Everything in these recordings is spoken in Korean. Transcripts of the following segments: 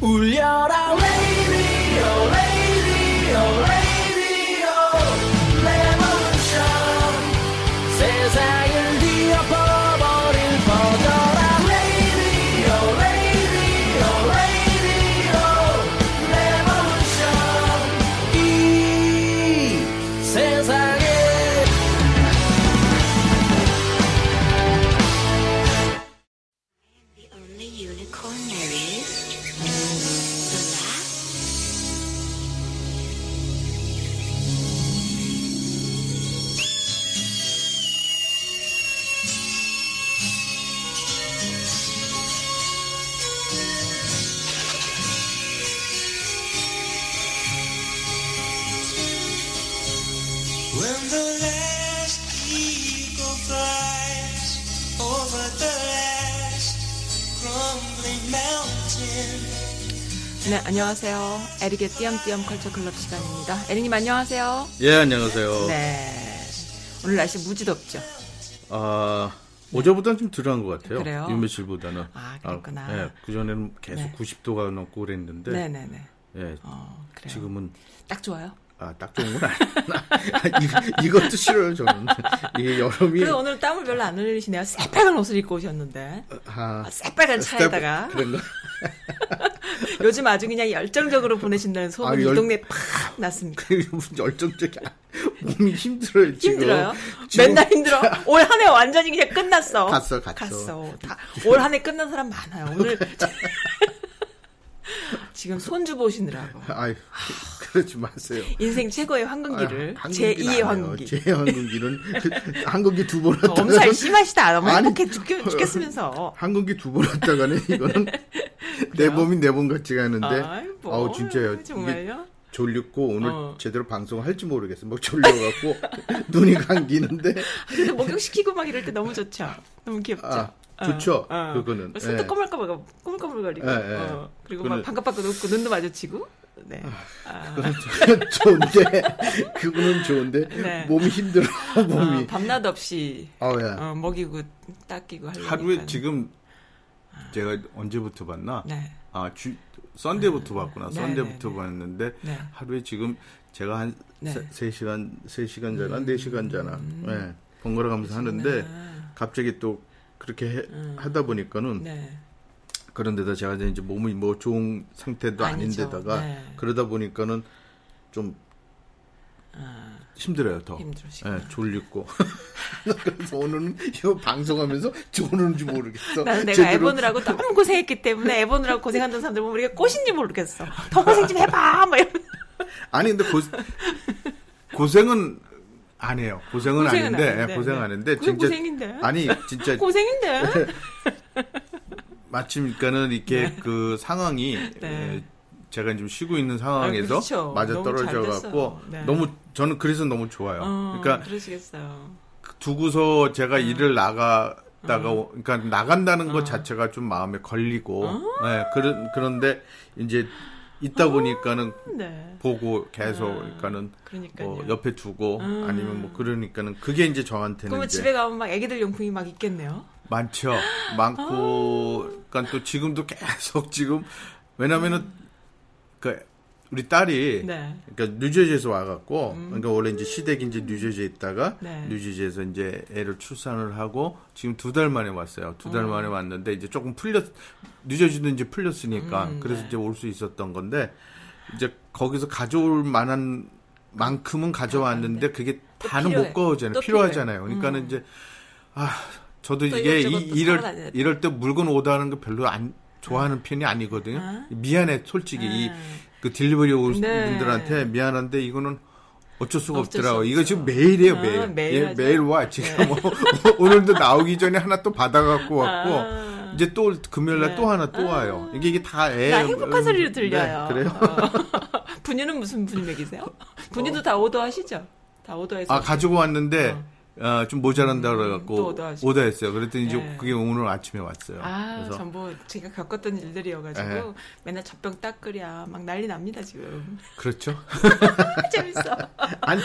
울려라 radio 안녕하세요. 에릭의 띄엄띄엄 컬처 클럽 시간입니다. 에릭님 안녕하세요. 예, 안녕하세요. 네. 오늘 날씨 무지 덥죠? 아, 어제보다는 좀 덜한 것 같아요. 그래요? 이 며칠보다는. 아, 그렇구나. 예, 그전에는 계속 네. 90도가 넘고 그랬는데. 네네네. 예, 어, 그래요. 지금은, 딱 좋아요. 아, 딱 좋은 건 아니야. 이것도 싫어요, 저는. 이게 여름이. 그래도 오늘 땀을 별로 안 흘리시네요. 새빨간 옷을 입고 오셨는데. 아, 아, 새빨간 차에다가. 그런가? 요즘 아주 그냥 열정적으로 보내신다는 소문이 아, 열- 이 동네에 팍 났습니다. 무슨 열정적이 야 몸이 힘들어요, 지금. 힘들어요? 지금 맨날 힘들어. 올 한 해 완전히 그냥 끝났어. 갔어, 갔어. 갔어. 올 한 해 끝난 사람 많아요. 오늘 지금 손주 보시느라고 아유, 그러지 마세요. 인생 최고의 황금기를 아유, 제 한국인 2의 안 해요. 황금기. 제 황금기는 그, 한국기 두 번 왔다가 엄살 심하시다. 너무 아니, 행복해 죽겠, 죽겠으면서. 한국기 두 번 왔다가는 이거는 내 몸이 내 몸 같지가 않은데 아이, 뭐, 아우 진짜요 정말요? 졸렸고 오늘 어. 제대로 방송을 할지 모르겠어 막 졸려갖고 눈이 감기는데 근데 목욕시키고 막 이럴 때 너무 좋죠. 너무 귀엽죠. 아, 좋죠. 어, 어. 그거는. 손도 예. 꼬물꼬물, 꼬물꼬물거리고. 예, 예. 어, 그리고 그거는- 막 반갑반갑 웃고 눈도 마주치고. 네. 아, 좋은데 그거는 좋은데 네. 몸이 힘들어 몸이 어, 밤낮 없이 아우야 어, 먹이고 닦이고 하려니까. 하루에 지금 제가 언제부터 봤나 네. 아 주, 썬데이부터 봤구나 네, 썬데이부터 네, 네. 봤는데 네. 하루에 지금 제가 한 네. 음. 세 3시간 3시간 자나 4시간 자나 예. 번갈아 가면서 하는데 갑자기 또 그렇게 해- 하다 보니까는 음. 네. 그런 데다 제가 이제 몸이 뭐 좋은 상태도 아니죠. 아닌데다가 네. 그러다 보니까는 좀 힘들어요 더. 아, 힘들으시구나. 예, 졸리고. 그래서 오늘은 이거 방송하면서 졸는지 모르겠어. 나는 내가 제대로- 애보느라고 너무 고생했기 때문에 애보느라고 고생한다는 사람들 보면 우리가 꽃인지 모르겠어. 더 고생 좀 해봐. 막 이러면. 아니 근데 고, 고생은 안 해요. 고생은, 고생은 아닌데. 예, 네, 고생 네. 아닌데 그게 고생인데? 아니 진짜 고생인데. 마침 그러니까는 이렇게 그 상황이 네. 에, 제가 지금 쉬고 있는 상황에서 아, 그렇죠. 맞아 떨어져 잘 갖고. 네. 너무 저는 그래서 너무 좋아요. 어, 그러니까 그러시겠어요. 두고서 제가 일을 나가 다가 어. 오- 그러니까 나간다는 것 자체가 좀 마음에 걸리고 어? 네, 그런 그런데 이제 있다 보니까는 네. 보고 계속 그러니까는 그러니까요. 뭐 옆에 두고 아니면 뭐 그러니까는 그게 이제 저한테는 그러면 집에 가면 막 애기들 용품이 막 있겠네요. 많죠. 많고 그러니까 또 지금도 계속 지금 왜냐면은 그 우리 딸이 네. 그러니까 뉴저지에서 와갖고 그러니까 원래 이제 시댁이 이제 뉴저지에 있다가 네. 뉴저지에서 이제 애를 출산을 하고 지금 두 달 만에 왔어요. 두달 만에 왔는데 이제 조금 풀렸 뉴저지도 이제 풀렸으니까 음, 그래서 네. 이제 올 수 있었던 건데 이제 거기서 가져올 만한 만큼은 가져왔는데 그게 다는 필요해. 못 가오잖아요. 또 필요하잖아요. 그러니까는 음. 이제 아 저도 또 이게 이, 또 이럴. 이럴 때 물건 오다는 거 별로 안 좋아하는 편이 아니거든요. 아. 미안해 솔직히 이 음. 그 딜리버리 올 네. 분들한테 미안한데 이거는 어쩔 수가 어쩔 없더라고. 수 이거. 지금 매일이에요, 아, 매일. 매일 예. 매일 와. 지금 뭐 오늘도 나오기 전에 하나 또 받아갖고 왔고 아. 이제 또 금요일 날 네. 또 하나 또 와요. 이게 이게 다 애. 나 행복한 음, 소리로 들려요. 네, 그래요? 어. 분유는 무슨 분맥이세요? 분유도 다 오더하시죠? 다 오더해서. 아 가지고 왔는데 어, 좀 모자란다 그래갖고 또 오더하시고. 오더했어요. 그랬더니 이제 네. 그게 오늘 아침에 왔어요. 아, 그래서 전부 제가 겪었던 일들이어가지고 네. 맨날 젖병 닦으랴 막 난리 납니다 지금. 그렇죠. 재밌어. 아니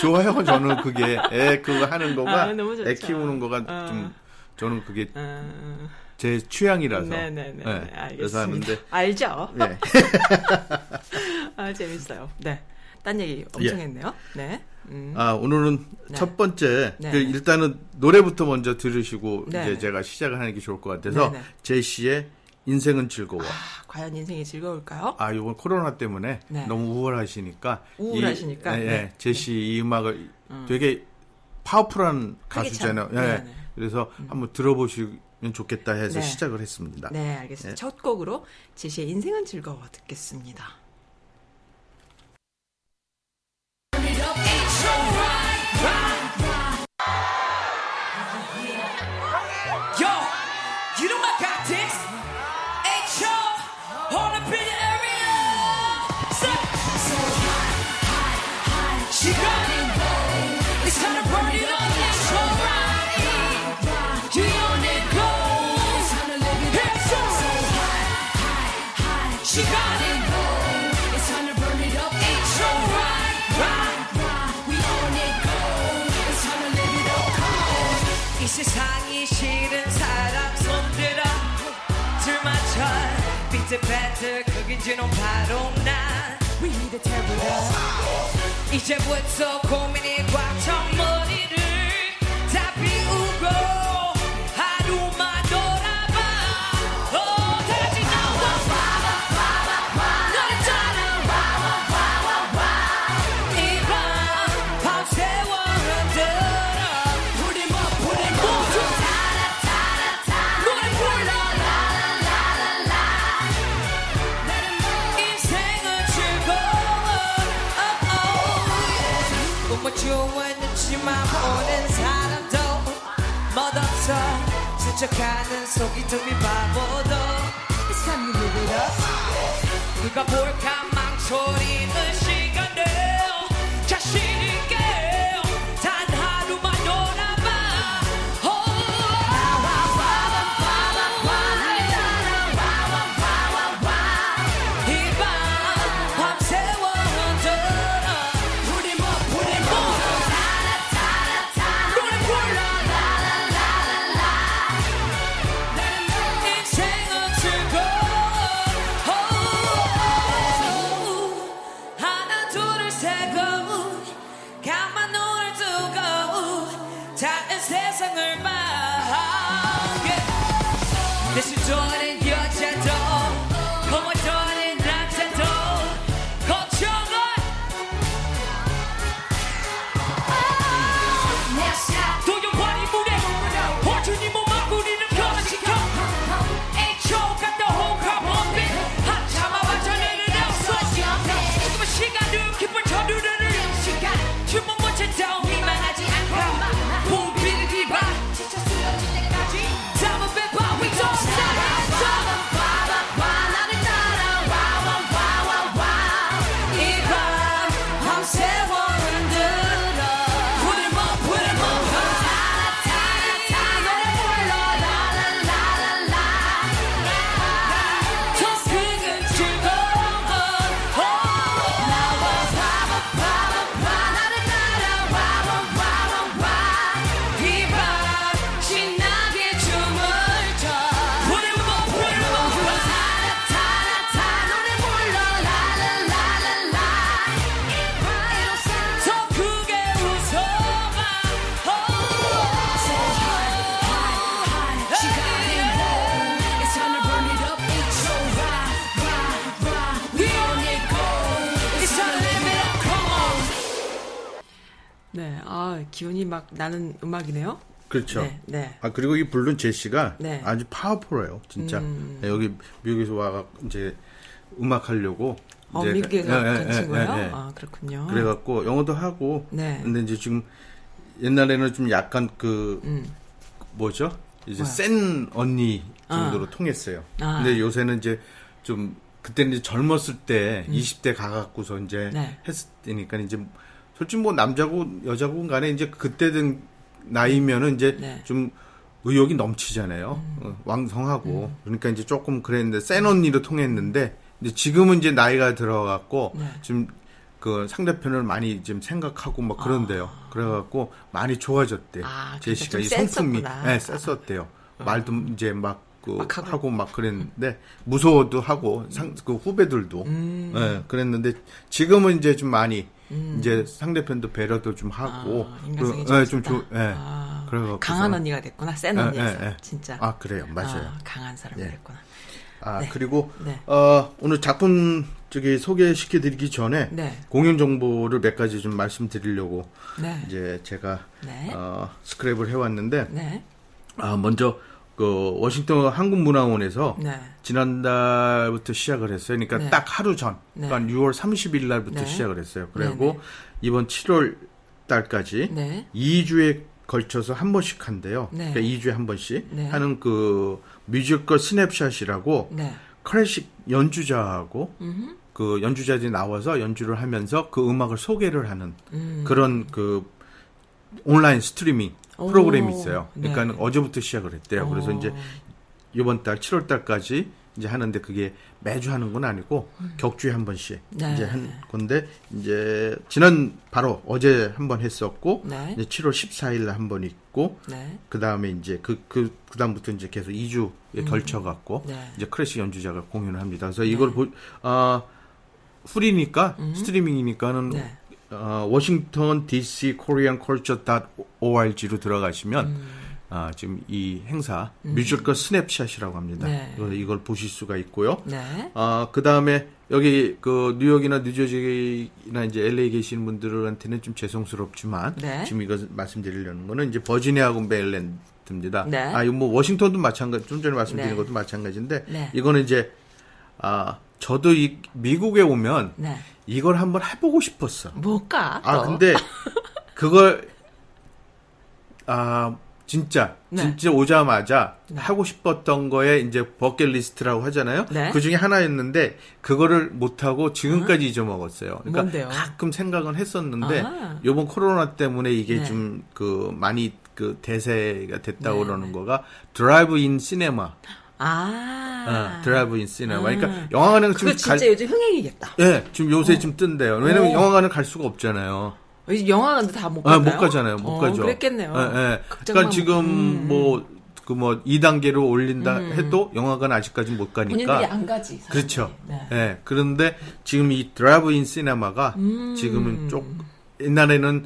좋아요. 저는 그게 애 그거 하는 거가 아. 애 키우는 거가 어. 좀 저는 그게 어, 제 취향이라서. 네네네. 네, 알겠습니다. 그래서 하는데 알죠? 예. 아, 재밌어요. 네. 딴 얘기 엄청 예. 했네요. 네. 음. 아, 오늘은 네. 첫 번째 네. 그 일단은 노래부터 먼저 들으시고 네. 이제 제가 시작을 하는 게 좋을 것 같아서 네, 네. 제시의 인생은 즐거워. 아, 과연 인생이 즐거울까요? 아, 이번 코로나 때문에 네. 너무 우울하시니까 우울하시니까? 이, 예, 네. 예, 제시 이 음악을 되게 파워풀한 가수잖아요. 참- 예. 그래서 한번 들어보시면 좋겠다 해서 네. 시작을 했습니다. 네, 알겠습니다. 첫 곡으로 제시의 인생은 즐거워 듣겠습니다. 싫은 사람 손들어. 들맞춰 비트 배트 크긴 주는 바로 난 We need it up 이제부터 고민이 꽉찬 머리를 누가 볼까 망설이는 아, 기운이 막 나는 음악이네요. 그렇죠. 네, 네. 아 그리고 이 부른 제시가 네. 아주 파워풀해요, 진짜. 음. 네, 여기 미국에서 와가 이제 음악 하려고. 어, 이제 미국에 예, 가 예, 간 예, 친구예요? 예, 예. 아, 그렇군요. 그래갖고 영어도 하고. 네. 근데 이제 지금 옛날에는 좀 약간 그 음. 뭐죠? 이제 뭐야? 센 언니 정도로 통했어요. 아. 근데 요새는 이제 좀 그때는 이제 젊었을 때 20대 가갖고서 이제 음. 네. 했을 때니까 이제 솔직히 뭐 남자고 여자고 간에 이제 그때든 나이면은 이제 네. 좀 의욕이 넘치잖아요. 어, 왕성하고. 그러니까 이제 조금 그랬는데 센 언니로 통했는데 이제 지금은 이제 나이가 들어갖고 네. 지금 그 상대편을 많이 지금 생각하고 막 그런데요. 그래갖고 많이 좋아졌대. 아, 제시가 좀이 성품이. 네, 셌었대요. 말도 이제 막 그 막 하고. 하고 막 그랬는데 무서워도 하고 상, 그 후배들도 음. 예, 그랬는데 지금은 이제 좀 많이 이제 상대편도 배려도 좀 하고 아, 인간성이 그, 예, 좀 좀. 조, 예. 아, 그래갖고서- 강한 언니가 됐구나. 센 예, 언니에서 예, 예. 진짜. 아 그래요 맞아요 아, 강한 사람이 예. 됐구나. 아 네. 그리고 네. 어, 오늘 작품 저기 소개시켜드리기 전에 네. 공연 정보를 몇 가지 좀 말씀드리려고 네. 이제 제가 네. 어, 스크랩을 해왔는데 네. 아 먼저 그 워싱턴 한국문화원에서 네. 지난달부터 시작을 했어요. 그러니까 네. 딱 하루 전, 네. 그러니까 6월 30일 날부터 네. 시작을 했어요. 네, 그리고 네. 이번 7월 달까지 네. 2주에 걸쳐서 한 번씩 한대요. 네. 그러니까 2주에 한 번씩 네. 하는 그 Musical Snapshot이라고 네. 클래식 연주자하고 그 연주자들이 나와서 연주를 하면서 그 음악을 소개를 하는 음. 그런 그 온라인 스트리밍 오, 프로그램이 있어요. 그러니까 네. 는 어제부터 시작을 했대요. 그래서 어. 이제 이번 달 7월 달까지 이제 하는데 그게 매주 하는 건 아니고 격주에 한 번씩 네. 이제 한 건데 이제 지난 바로 어제 한 번 했었고 네. 이제 7월 14일 날 한 번 있고 네. 그 다음에 이제 그, 그, 그 다음부터 이제 계속 2주에 걸쳐 갖고, 네. 이제 클래식 연주자가 공연을 합니다. 그래서 이걸 보, 아, free니까, 스트리밍이니까는, 음. 네. 어, 워싱턴 DC Korean Culture org로 들어가시면, 음. 아, 지금 이 행사, Musical Snapshot이라고 합니다. 네. 이걸, 보실 수가 있고요. 네. 아, 그 다음에 여기 그 뉴욕이나 뉴저지나 이제 LA 계시는 분들한테는 좀 죄송스럽지만 네. 지금 이거 말씀드리려는 거는 이제 버지니아하고 메릴랜드입니다. 네. 아, 이거 뭐 워싱턴도 마찬가지, 좀 전에 말씀드린 네. 것도 마찬가지인데 네. 이거는 이제 아, 저도 이 미국에 오면 네. 이걸 한번 해보고 싶었어. 뭘까? 아, 또? 근데 그걸 아 진짜 네. 진짜 오자마자 하고 싶었던 거에 이제 버킷리스트라고 하잖아요. 네. 그 중에 하나였는데 그거를 못 하고 지금까지 잊어먹었어요. 그러니까 뭔데요? 가끔 생각은 했었는데 아. 요번 코로나 때문에 이게 네. 좀그 많이 그 대세가 됐다고 네, 그러는 네. 거가 drive-in cinema. 아. 어, drive-in cinema. 아. 그러니까 영화관은 그거 지금 진짜 요즘 흥행이겠다. 예, 지금 요새 좀 뜬대요. 왜냐면 어. 영화관을 갈 수가 없잖아요. 영화관도 다못 아, 가요. 못 가잖아요. 못 가죠. 그랬겠네요. 예, 예. 그러니까 지금 음, 뭐, 그 뭐, 2단계로 올린다 해도 영화관 아직까지 못 본인들이 가니까. 안 가지. 사람들이. 그렇죠. 네. 예. 그런데 지금 이 drive-in cinema가 음. 지금은 좀, 옛날에는,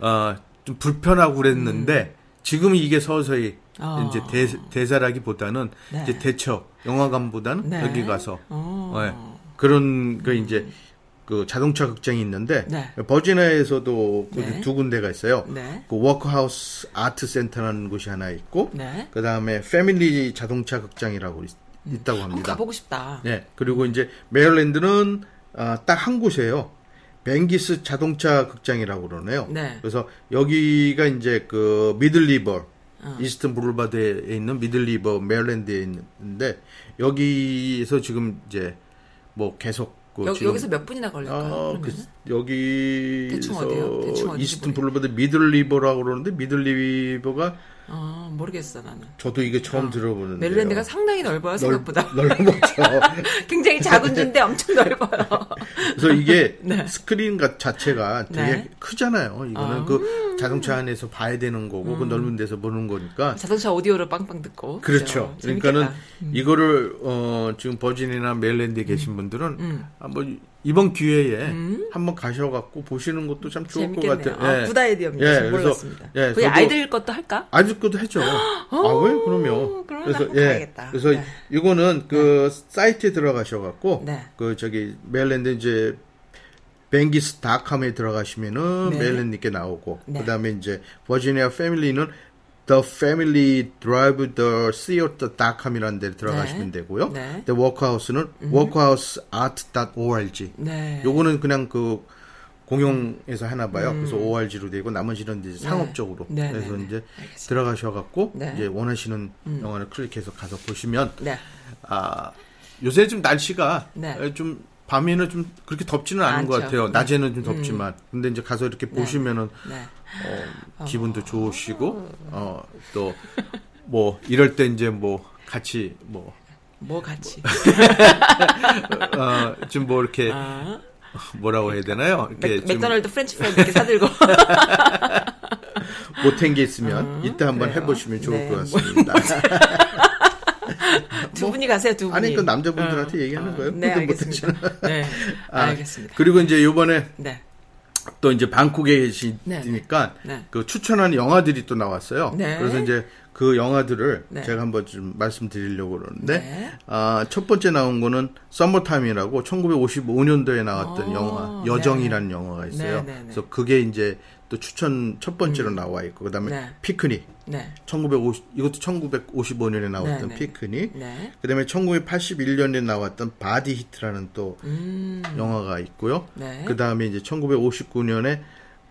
어, 좀 불편하고 그랬는데, 지금은 이게 서서히 음. 어. 이제 대, 대사라기보다는 네. 이제 대처, 영화관보다는 네. 여기 가서, 어. 예. 그런 거 이제, 그 자동차 극장이 있는데, 네. 버지니아에서도 그 네. 두 군데가 있어요. 네. 그 Workhouse Art Center라는 곳이 하나 있고 네. 그 다음에 패밀리 자동차 극장이라고 있, 다고 한번 합니다. 가보고 싶다. 네. 그리고 이제 메릴랜드는 아, 딱 한 곳이에요. Bengies 자동차 극장이라고 그러네요. 네. 그래서 여기가 이제 그 미들리버 어. Eastern Boulevard에 있는 미들리버 메릴랜드에 있는데 여기에서 지금 이제 뭐 계속 그 여, 지금 여기서 몇 분이나 걸릴까요? 아, 그, 그러면은? 대충 어디요? 대충 Eastern Boulevard 미들리버라고 그러는데 미들리버가 어, 모르겠어 나는. 저도 이게 처음 들어보는데 메릴랜드가 상당히 넓어요 생각보다. 넓었죠. 굉장히 작은 주인데 엄청 넓어요. 그래서 이게 네. 스크린 가- 자체가 되게 네. 크잖아요. 이거는 아. 그 자동차 안에서 봐야 되는 거고 그 넓은 데서 보는 거니까 자동차 오디오를 빵빵 듣고. 그렇죠. 그죠? 그러니까는. 음. 이거를 어 지금 버진이나 메릴랜드에 계신 분들은 한번 이번 기회에 한번 가셔갖고 보시는 것도 참 좋을 것 음. 재밌겠네요. 같아요. 아, 구다이디어입니다. 예, 전 그래서- 몰랐습니다. 예, 저도- 아이들 것도 할까? 아직 것도 해죠. 아, 왜? 그럼요. 그래서, 예. 가야겠다. 그래서 네. 이거는 그 사이트에 들어가셔갖고, 네. 그 저기, 메일랜드 이제, 뱅기스닷컴에 들어가시면은 네. 메일랜드께 나오고, 네. 그 다음에 이제, 버지니아 패밀리는 The Family Drive the Theater.com이라는 데를 들어가시면 네. 되고요. 네. 근데 워크하우스는 workhouseart.org. 네. 요거는 그냥 그 공용에서 하나 봐요. 그래서 ORG로 되고 나머지는 이제 상업적으로. 음. 네, 그래서 네, 네. 이제 알겠습니다. 들어가셔갖고 네. 이제 원하시는 영화를 클릭해서 가서 보시면 네. 아 요새 좀 날씨가 네. 좀 밤에는 좀 그렇게 덥지는 않은 것 않죠. 같아요. 네. 낮에는 좀 덥지만 근데 이제 가서 이렇게 보시면은 네. 어, 기분도 좋으시고 어 또 뭐 이럴 때 이제 뭐 같이 뭐뭐 같이. 어, 좀 뭐 이렇게 아, 뭐라고 해야 되나요? 이렇게 맥, 좀 맥도날드 프렌치 프라이 이렇게 사들고. 못한 게 있으면 이때 한번 아, 그래요? 해보시면 좋을 네, 것 뭐- 같습니다. 두 분이 가세요, 두 분이. 아니 그 남자분들한테 어, 얘기하는 어, 거예요. 네, 알겠습니다. 네, 아, 알겠습니다. 그리고 이제 요번에 네, 또 이제 방콕에 계시니까 네, 네. 그 추천하는 영화들이 또 나왔어요. 네. 그래서 이제 그 영화들을 네. 제가 한번 좀 말씀드리려고 그러는데 네. 아, 첫 번째 나온 거는 서머타임이라고 1955년도에 나왔던 어, 영화 여정이라는 영화가 있어요. 네, 네, 네. 그래서 그게 이제 또 추천 첫 번째로 나와 있고 그다음에 네. 피크닉 네, 1950 이것도 1955년에 나왔던 네, 네. 피크닉 네. 그다음에 1981년에 나왔던 Body Heat라는 또 음, 영화가 있고요. 네. 그 다음에 이제 1959년에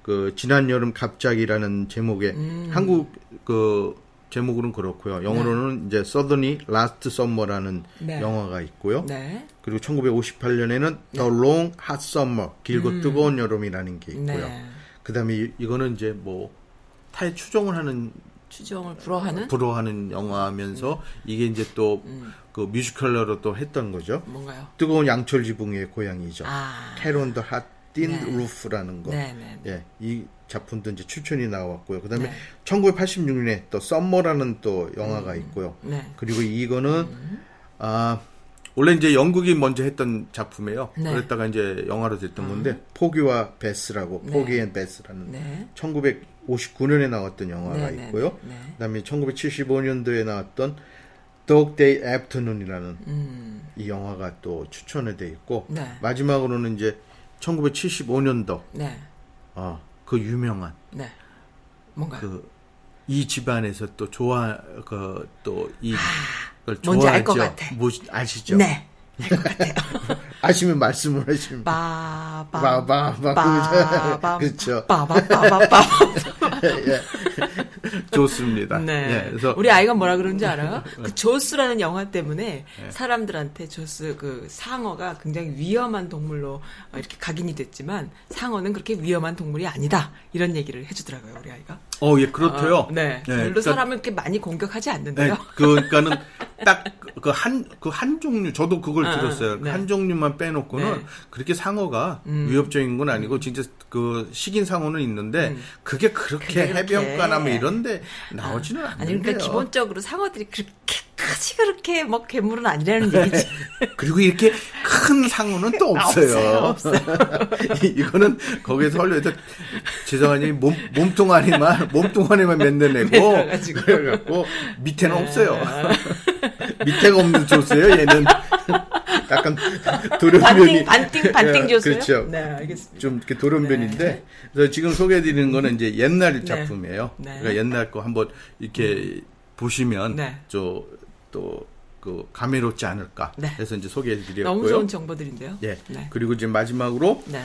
그 지난 여름 갑자기라는 제목의 음. 한국 그 제목으로는 그렇고요. 영어로는 이제 Suddenly Last Summer라는 네. 영화가 있고요. 네, 그리고 1958년에는 The Long Hot Summer 길고 뜨거운 여름이라는 게 있고요. 음. 네. 그 다음에 이- 이거는 이제 뭐 타의 추종을 하는 추정을 불허하는 불허하는 영화면서 이게 이제 또 음. 그 뮤지컬로 또 했던 거죠. 뭔가요? 뜨거운 양철 지붕의 고양이죠. 아, Cat on the Hot Tin 네. Roof라는 거. 네, 네, 네. 예, 이 작품도 이제 추천이 나왔고요. 그다음에 네. 1986년에 또 Summer라는 또 영화가 있고요. 네. 그리고 이거는 아 원래 이제 영국이 먼저 했던 작품이에요. 네. 그랬다가 이제 영화로 됐던 건데 포기와 베스라고 Porgy and Bess라는 네. 1959년에 나왔던 영화가 네, 네, 있고요. 네. 그다음에 1975년도에 나왔던 Dog Day Afternoon이라는 음, 이 영화가 또 추천이 돼 있고 네. 마지막으로는 이제 1975년도 네, 어, 그 유명한 네. 뭔가요? 그이 집안에서 또 좋아 그또이 걸 뭔지 알. 것 같아. 뭐 아시죠? 네. 아시면 말씀을 하시면 빠밤 빠바바 빠밤 그렇죠. 빠바바바밤 예. 좋습니다. 네. 예, 그래서 우리 아이가 뭐라 그러는지 알아요? 그 조스라는 영화 때문에 사람들한테 조스 그 상어가 굉장히 위험한 동물로 어, 이렇게 각인이 됐지만 상어는 그렇게 위험한 동물이 아니다. 이런 얘기를 해주더라고요, 우리 아이가. 어, 예, 그렇대요. 어, 네. 별로 그러니까 사람을 이렇게 많이 공격하지 네, 않는데요. 그러니까는 딱 그 한 그 한 종류 저도 그걸 아, 들었어요. 네. 한 종류만 빼놓고는 네. 음. 그렇게 상어가 위협적인 건 아니고 진짜 그 식인 상어는 있는데 그게 그렇게 그게 그렇게. 해변가나 뭐 이런데 나오지는 않는데요. 아니 그러니까 기본적으로 상어들이 그렇게 까지 그렇게 뭐 괴물은 아니라는 얘기지. 그리고 이렇게 큰 상어는 또 없어요. 없어요, 이거는 거기에서 헐려도 죄송하니 몸 몸통 안에만 몸통 안에만 맨들어가지고. 그래갖고 밑에는 네. 없어요. 밑에가 없는 조스예요. 얘는 약간 돌연변이 반띵 반띵 반띵 조수요? 그렇죠. 네, 알겠습니다. 좀 이렇게 돌연변인데 그래서 지금 소개해드리는 거는 이제 옛날 작품이에요. 네. 그러니까 옛날 거 한번 이렇게 보시면 네. 저 또 그 감회롭지 않을까. 네. 그래서 이제 소개해드렸고요. 너무 좋은 정보들인데요. 예. 네. 그리고 이제 마지막으로 네.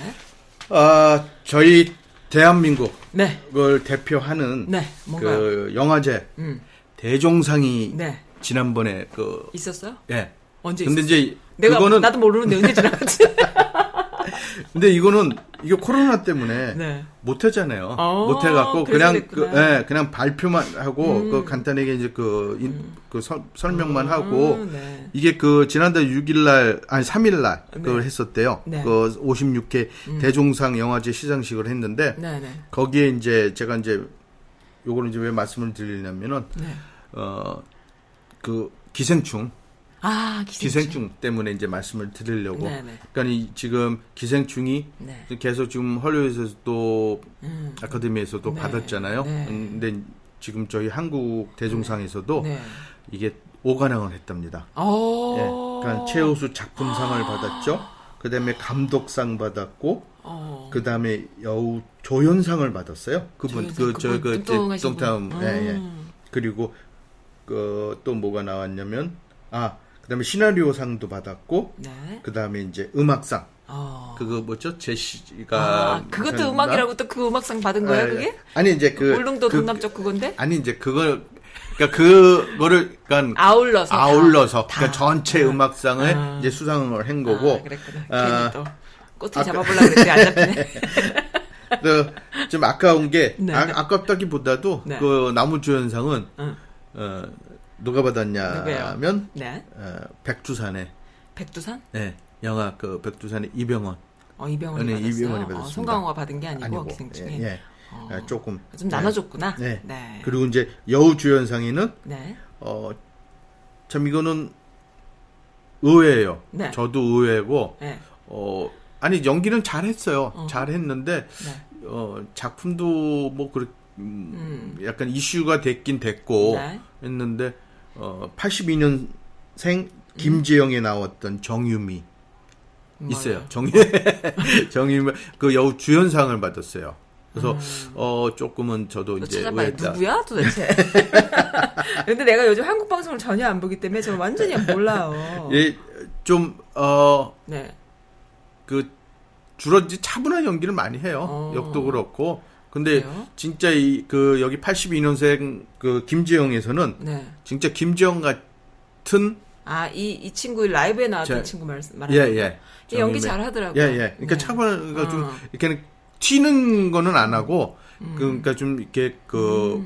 아 저희 대한민국을 네. 대표하는 네. 그 영화제 음. 대종상이 네. 지난번에 그 있었어요? 예. 언제 근데 있었어요? 이제 내가 그거는 나도 모르는데 언제 지나갔지? 근데 이거는 이게 코로나 때문에 네. 못 했잖아요. 어, 못 해갖고 그냥 그. 음. 예, 그냥 발표만 하고 그 간단하게 이제 그, 인- 그 설, 설명만 하고 네. 이게 그 지난달 6일날 아니 3일날 그걸 했었대요. 네. 음. 그 56회 대종상 영화제 시상식을 했는데 네, 네. 거기에 이제 제가 이제 요거는 이제 왜 말씀을 드리냐면은 네. 어그 기생충 아, 기생충. 기생충 때문에 이제 말씀을 드리려고. 네네. 그러니까 이 지금 기생충이 네. 계속 지금 헐리우드에서 또 음. 아카데미에서도 네. 받았잖아요. 네. 음, 근데 지금 저희 한국 대종상에서도 네. 이게 오관왕을 했답니다. 어. 예, 그러니까 최우수 작품상을 받았죠. 그다음에 감독상 받았고, 어. 그다음에 여우 조연상을 받았어요. 그분 그저그 똥타운 분. 예, 예. 음. 그리고 그 또 뭐가 나왔냐면 아 그다음에 시나리오상도 받았고, 네. 그다음에 이제 음악상 어. 그거 뭐죠 제시가 아, 그것도? 음악이라고 또 그 음악상 받은 거야, 예, 그게? 예. 아니 이제 그 울릉도 그- 동남 쪽 그건데? 아니 이제 그걸 그러니까 그거를 그러니까 아울러서. 다. 아울러서 다. 그러니까 전체 아. 음악상을 아. 이제 수상을 한 거고 아, 그랬구나. 아, 괜히 또 꼬투리 잡아보려고 그랬더니 안 잡히네. 그, 좀 아까운 게 네. 아, 아깝다기보다도 네. 그 나무주연상은 응. 어, 누가 받았냐면 네. 어, 백두산의 백두산? 예, 영화 그 백두산의 이병헌 어, 이병헌이 네, 받았어요. 이병헌이 어, 받았습니다. 송강호가 받은 게 아니고, 아니고 기생충에. 예, 예. 어. 아, 조금 좀 네. 나눠줬구나. 네. 네. 그리고 이제 여우 주연상에는 네. 어 참 이거는 의외예요. 네. 저도 의외고 네. 어 아니 연기는 잘했어요. 어. 잘했는데 네. 어 작품도 뭐 그렇 음, 약간 이슈가 됐긴 됐고 네. 했는데 어 82년생 김지영에 나왔던 정유미 있어요. 뭐요? 정 정유미 그 여우 주연상을 받았어요. 그래서 어 조금은 저도 또 이제 음. 찾아봐요. 의외다. 누구야 도대체? 근데 내가 요즘 한국 방송을 전혀 안 보기 때문에 저 완전히 몰라요. 예, 좀어 네. 그 주로 이제 차분한 연기를 많이 해요. 어. 역도 그렇고. 근데 그래요? 진짜 이 그 여기 82년생 그 김지영에서는 네. 진짜 김지영 같은 아, 이, 이 친구 라이브에 나왔던 저- 친구 말, 예, 말하는 거. 예. 이 연기 정유미. 잘 하더라고요. 예, 예. 그러니까 네. 차분한 그러니까 좀 어. 이렇게 튀는 거는 안 하고 음. 그러니까 좀 이렇게 그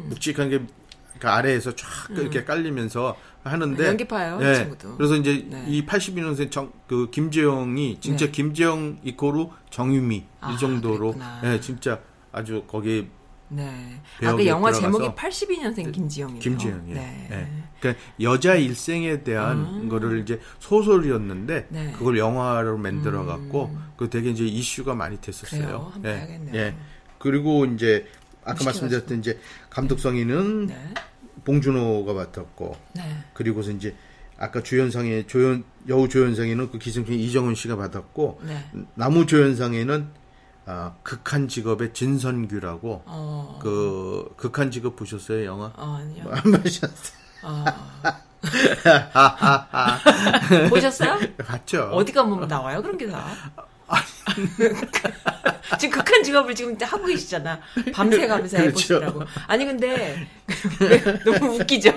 묵직한 게 그 아래에서 쫙 이렇게 깔리면서 하는데 음. 연기파예요, 이 예. 친구도. 그래서 이제 네. 이 82년생 정, 그 김재영이 진짜 네. 김재영 이코로 정유미 아, 이 정도로 그랬구나. 예, 진짜 아주 거기 네. 아, 배역에 그 영화 제목이 82년생 김지영이에요. 김지영이에요. 네. 예. 그러니까 여자 일생에 대한 아. 거를 이제 소설이었는데 네. 음. 그걸 영화로 만들어 갖고 그 되게 이제 이슈가 많이 됐었어요. 그래요? 예. 봐야겠네요. 예. 그리고 이제 아까. 말씀드렸던 이제 감독성에는 네. 봉준호가 맡았고 네. 그리고서 이제 아까 조연상에 조연 여우 조연상에는 그 기생충 이정은 씨가 받았고 네. 나무 조연상에는 아, 극한 직업의 진선규라고 어. 그 극한 직업 보셨어요 영화? 어, 아니요. 안 보셨어요? 어. 보셨어요? 봤죠. 어디 가면 나와요? 그런 게 다. 지금 극한 직업을 지금 하고 계시잖아. 밤새 가면서 그렇죠. 해보시라고. 아니 근데 너무 웃기죠.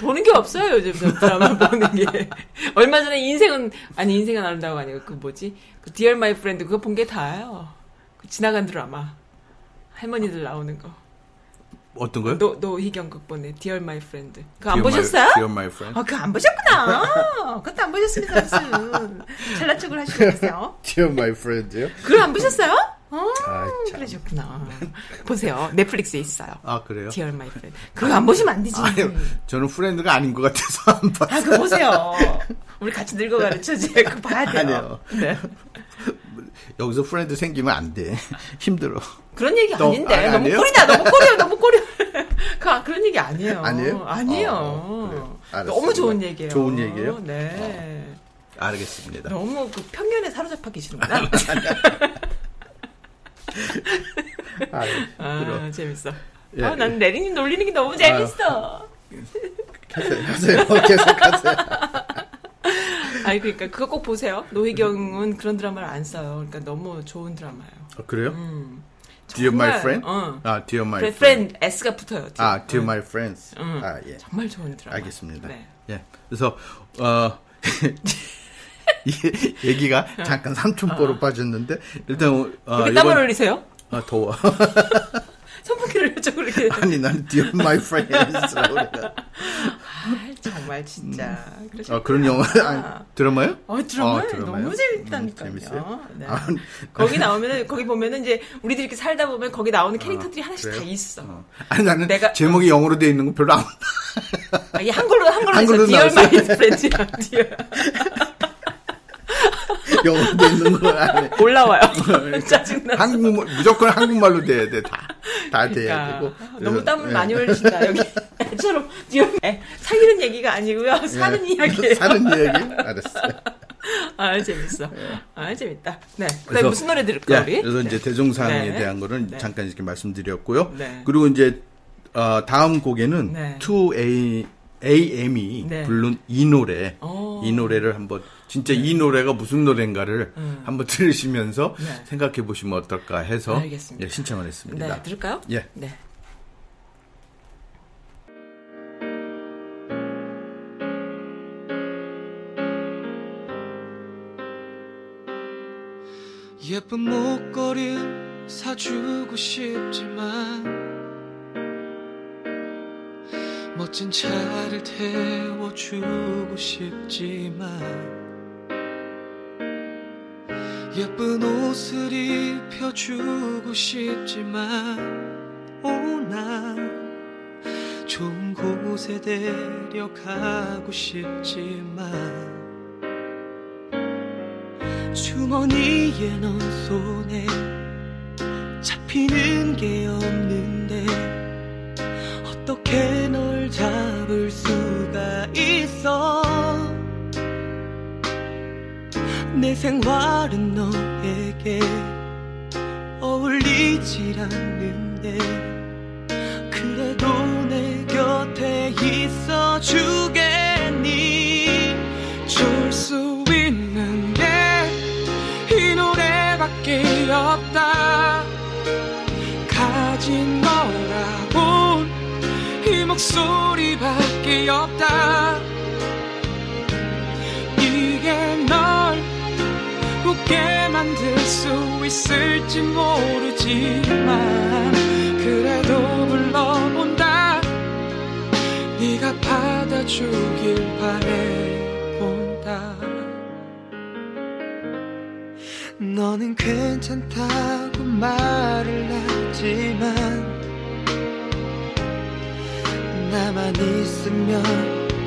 보는 게 없어요 요즘 저 드라마 보는 게. 얼마 전에 인생은 아니 인생은 아름다워가 아니고 그 뭐지 그 Dear My Friend 그거 본 게 다예요. 그 지나간 드라마 할머니들 나오는 거. 어떤 거요? 노 노희경 극본의 Dear My Friend. 그거 안 Dear my- 보셨어요? Dear my friend. 아, 그거 안 보셨구나. 그것도 안 보셨습니다, 무슨. 잘난 척을 하시고 계세요. Dear my friend요? 그걸 안 보셨어요? 어, 아, 참. 그러셨구나. 보세요. 넷플릭스에 있어요. 아 그래요? Dear My Friend. 그거 안 보시면 안 되지. 아유, 저는 friend가 아닌 것 같아서 안 봤어요. 아, 그거 보세요. 우리 같이 늙어가는 처지에 그거 봐야 돼요. 아니요. 네. 여기서 friend 생기면 안 돼. 힘들어. 그런 얘기 너- 아닌데. 아, 너무 아니에요? 꼬리다, 너무 꼬리야, 너무 꼬리야. 그, 그런 얘기 아니에요. 아니에요? 아니에요. 어. 너무 좋은 얘기예요. 좋은 얘기예요? 네. 알겠습니다. 너무 그 편견에 사로잡혀 계시는구나. 아, 힘들어. 재밌어. 예, 아, 난 레린님 놀리는 게 너무 재밌어. 하세요, 하세요. 계속하세요. 아니, 그러니까 그거 꼭 보세요. 노희경은 그런 드라마를 안 써요. 그러니까 너무 좋은 드라마예요. 어, 그래요? 음. Dear my 정말, friend? 어. 아, Dear my friend. 프렌 S가 붙어요. 뒤에. 아, Dear 응. my friends. 응. 아, 예. 정말 좋은 드라마. 알겠습니다. 네. 예. 그래서 어이 얘기가 잠깐 삼촌보로 빠졌는데 일단 어, 왜 땀을 흘리세요? 아, 더워. 선풍기를 좀 그렇게. 아니 나는 Dear my friends라고 그래. 아, 정말 진짜. 그러셨구나. 아, 그런 영화 아니, 드라마요? 어, 드라마 아, 드라마요? 너무 재밌다니까요. 음? 네. 아, 거기 나오면은 거기 보면은 이제 우리들이 이렇게 살다 보면 거기 나오는 캐릭터들이 하나씩 아, 그래요? 다 있어. 어. 아니 나는 내가- 제목이 영어로 돼 있는 거 별로 안 아, 이게 한글로 한글로 한글로 해서 디 영어로 돼 있는 거 아니. 올라와요. 짜증나. 한국 무조건 한국말로 돼야 돼. 다. 다 돼야 그러니까 되고. 너무 그래서, 땀을 예. 많이 흘리신다 여기. 애처럼 사귀는 얘기가 아니고요. 사는 예. 이야기예요. 사는 이야기? 알았어요. 아 재밌어. 아 재밌다. 네. 그래서- 무슨 노래 들을까 예, 우리? 그래서 이제 대종상에 네. 대한 거는 네. 잠깐 이렇게 말씀드렸고요. 네. 그리고 이제 어, 다음 곡에는 네. 2A AM이 네. 부른 이 노래, 오. 이 노래를 한번 진짜 이 노래가 무슨 노래인가를 음. 한번 들으시면서 네. 생각해 보시면 어떨까 해서 알겠습니다. 예, 신청을 했습니다. 네. 들을까요? 예. 네. 예쁜 목걸이 사주고 싶지만 멋진 차를 태워주고 싶지만 예쁜 옷을 입혀주고 싶지만 오나 좋은 곳에 데려가고 싶지만 주머니에 넣은 손에 잡히는 게 없는데 어떻게 널 잡을 수 내 생활은 너에게 어울리질 않는데 그래도 내 곁에 있어 주겠니? 줄 수 있는 게 이 노래밖에 없다. 가진 거라곤 이 목소리밖에 없다 웃게 만들 수 있을지 모르지만 그래도 불러본다. 네가 받아주길 바래 본다. 너는 괜찮다고 말을 하지만 나만 있으면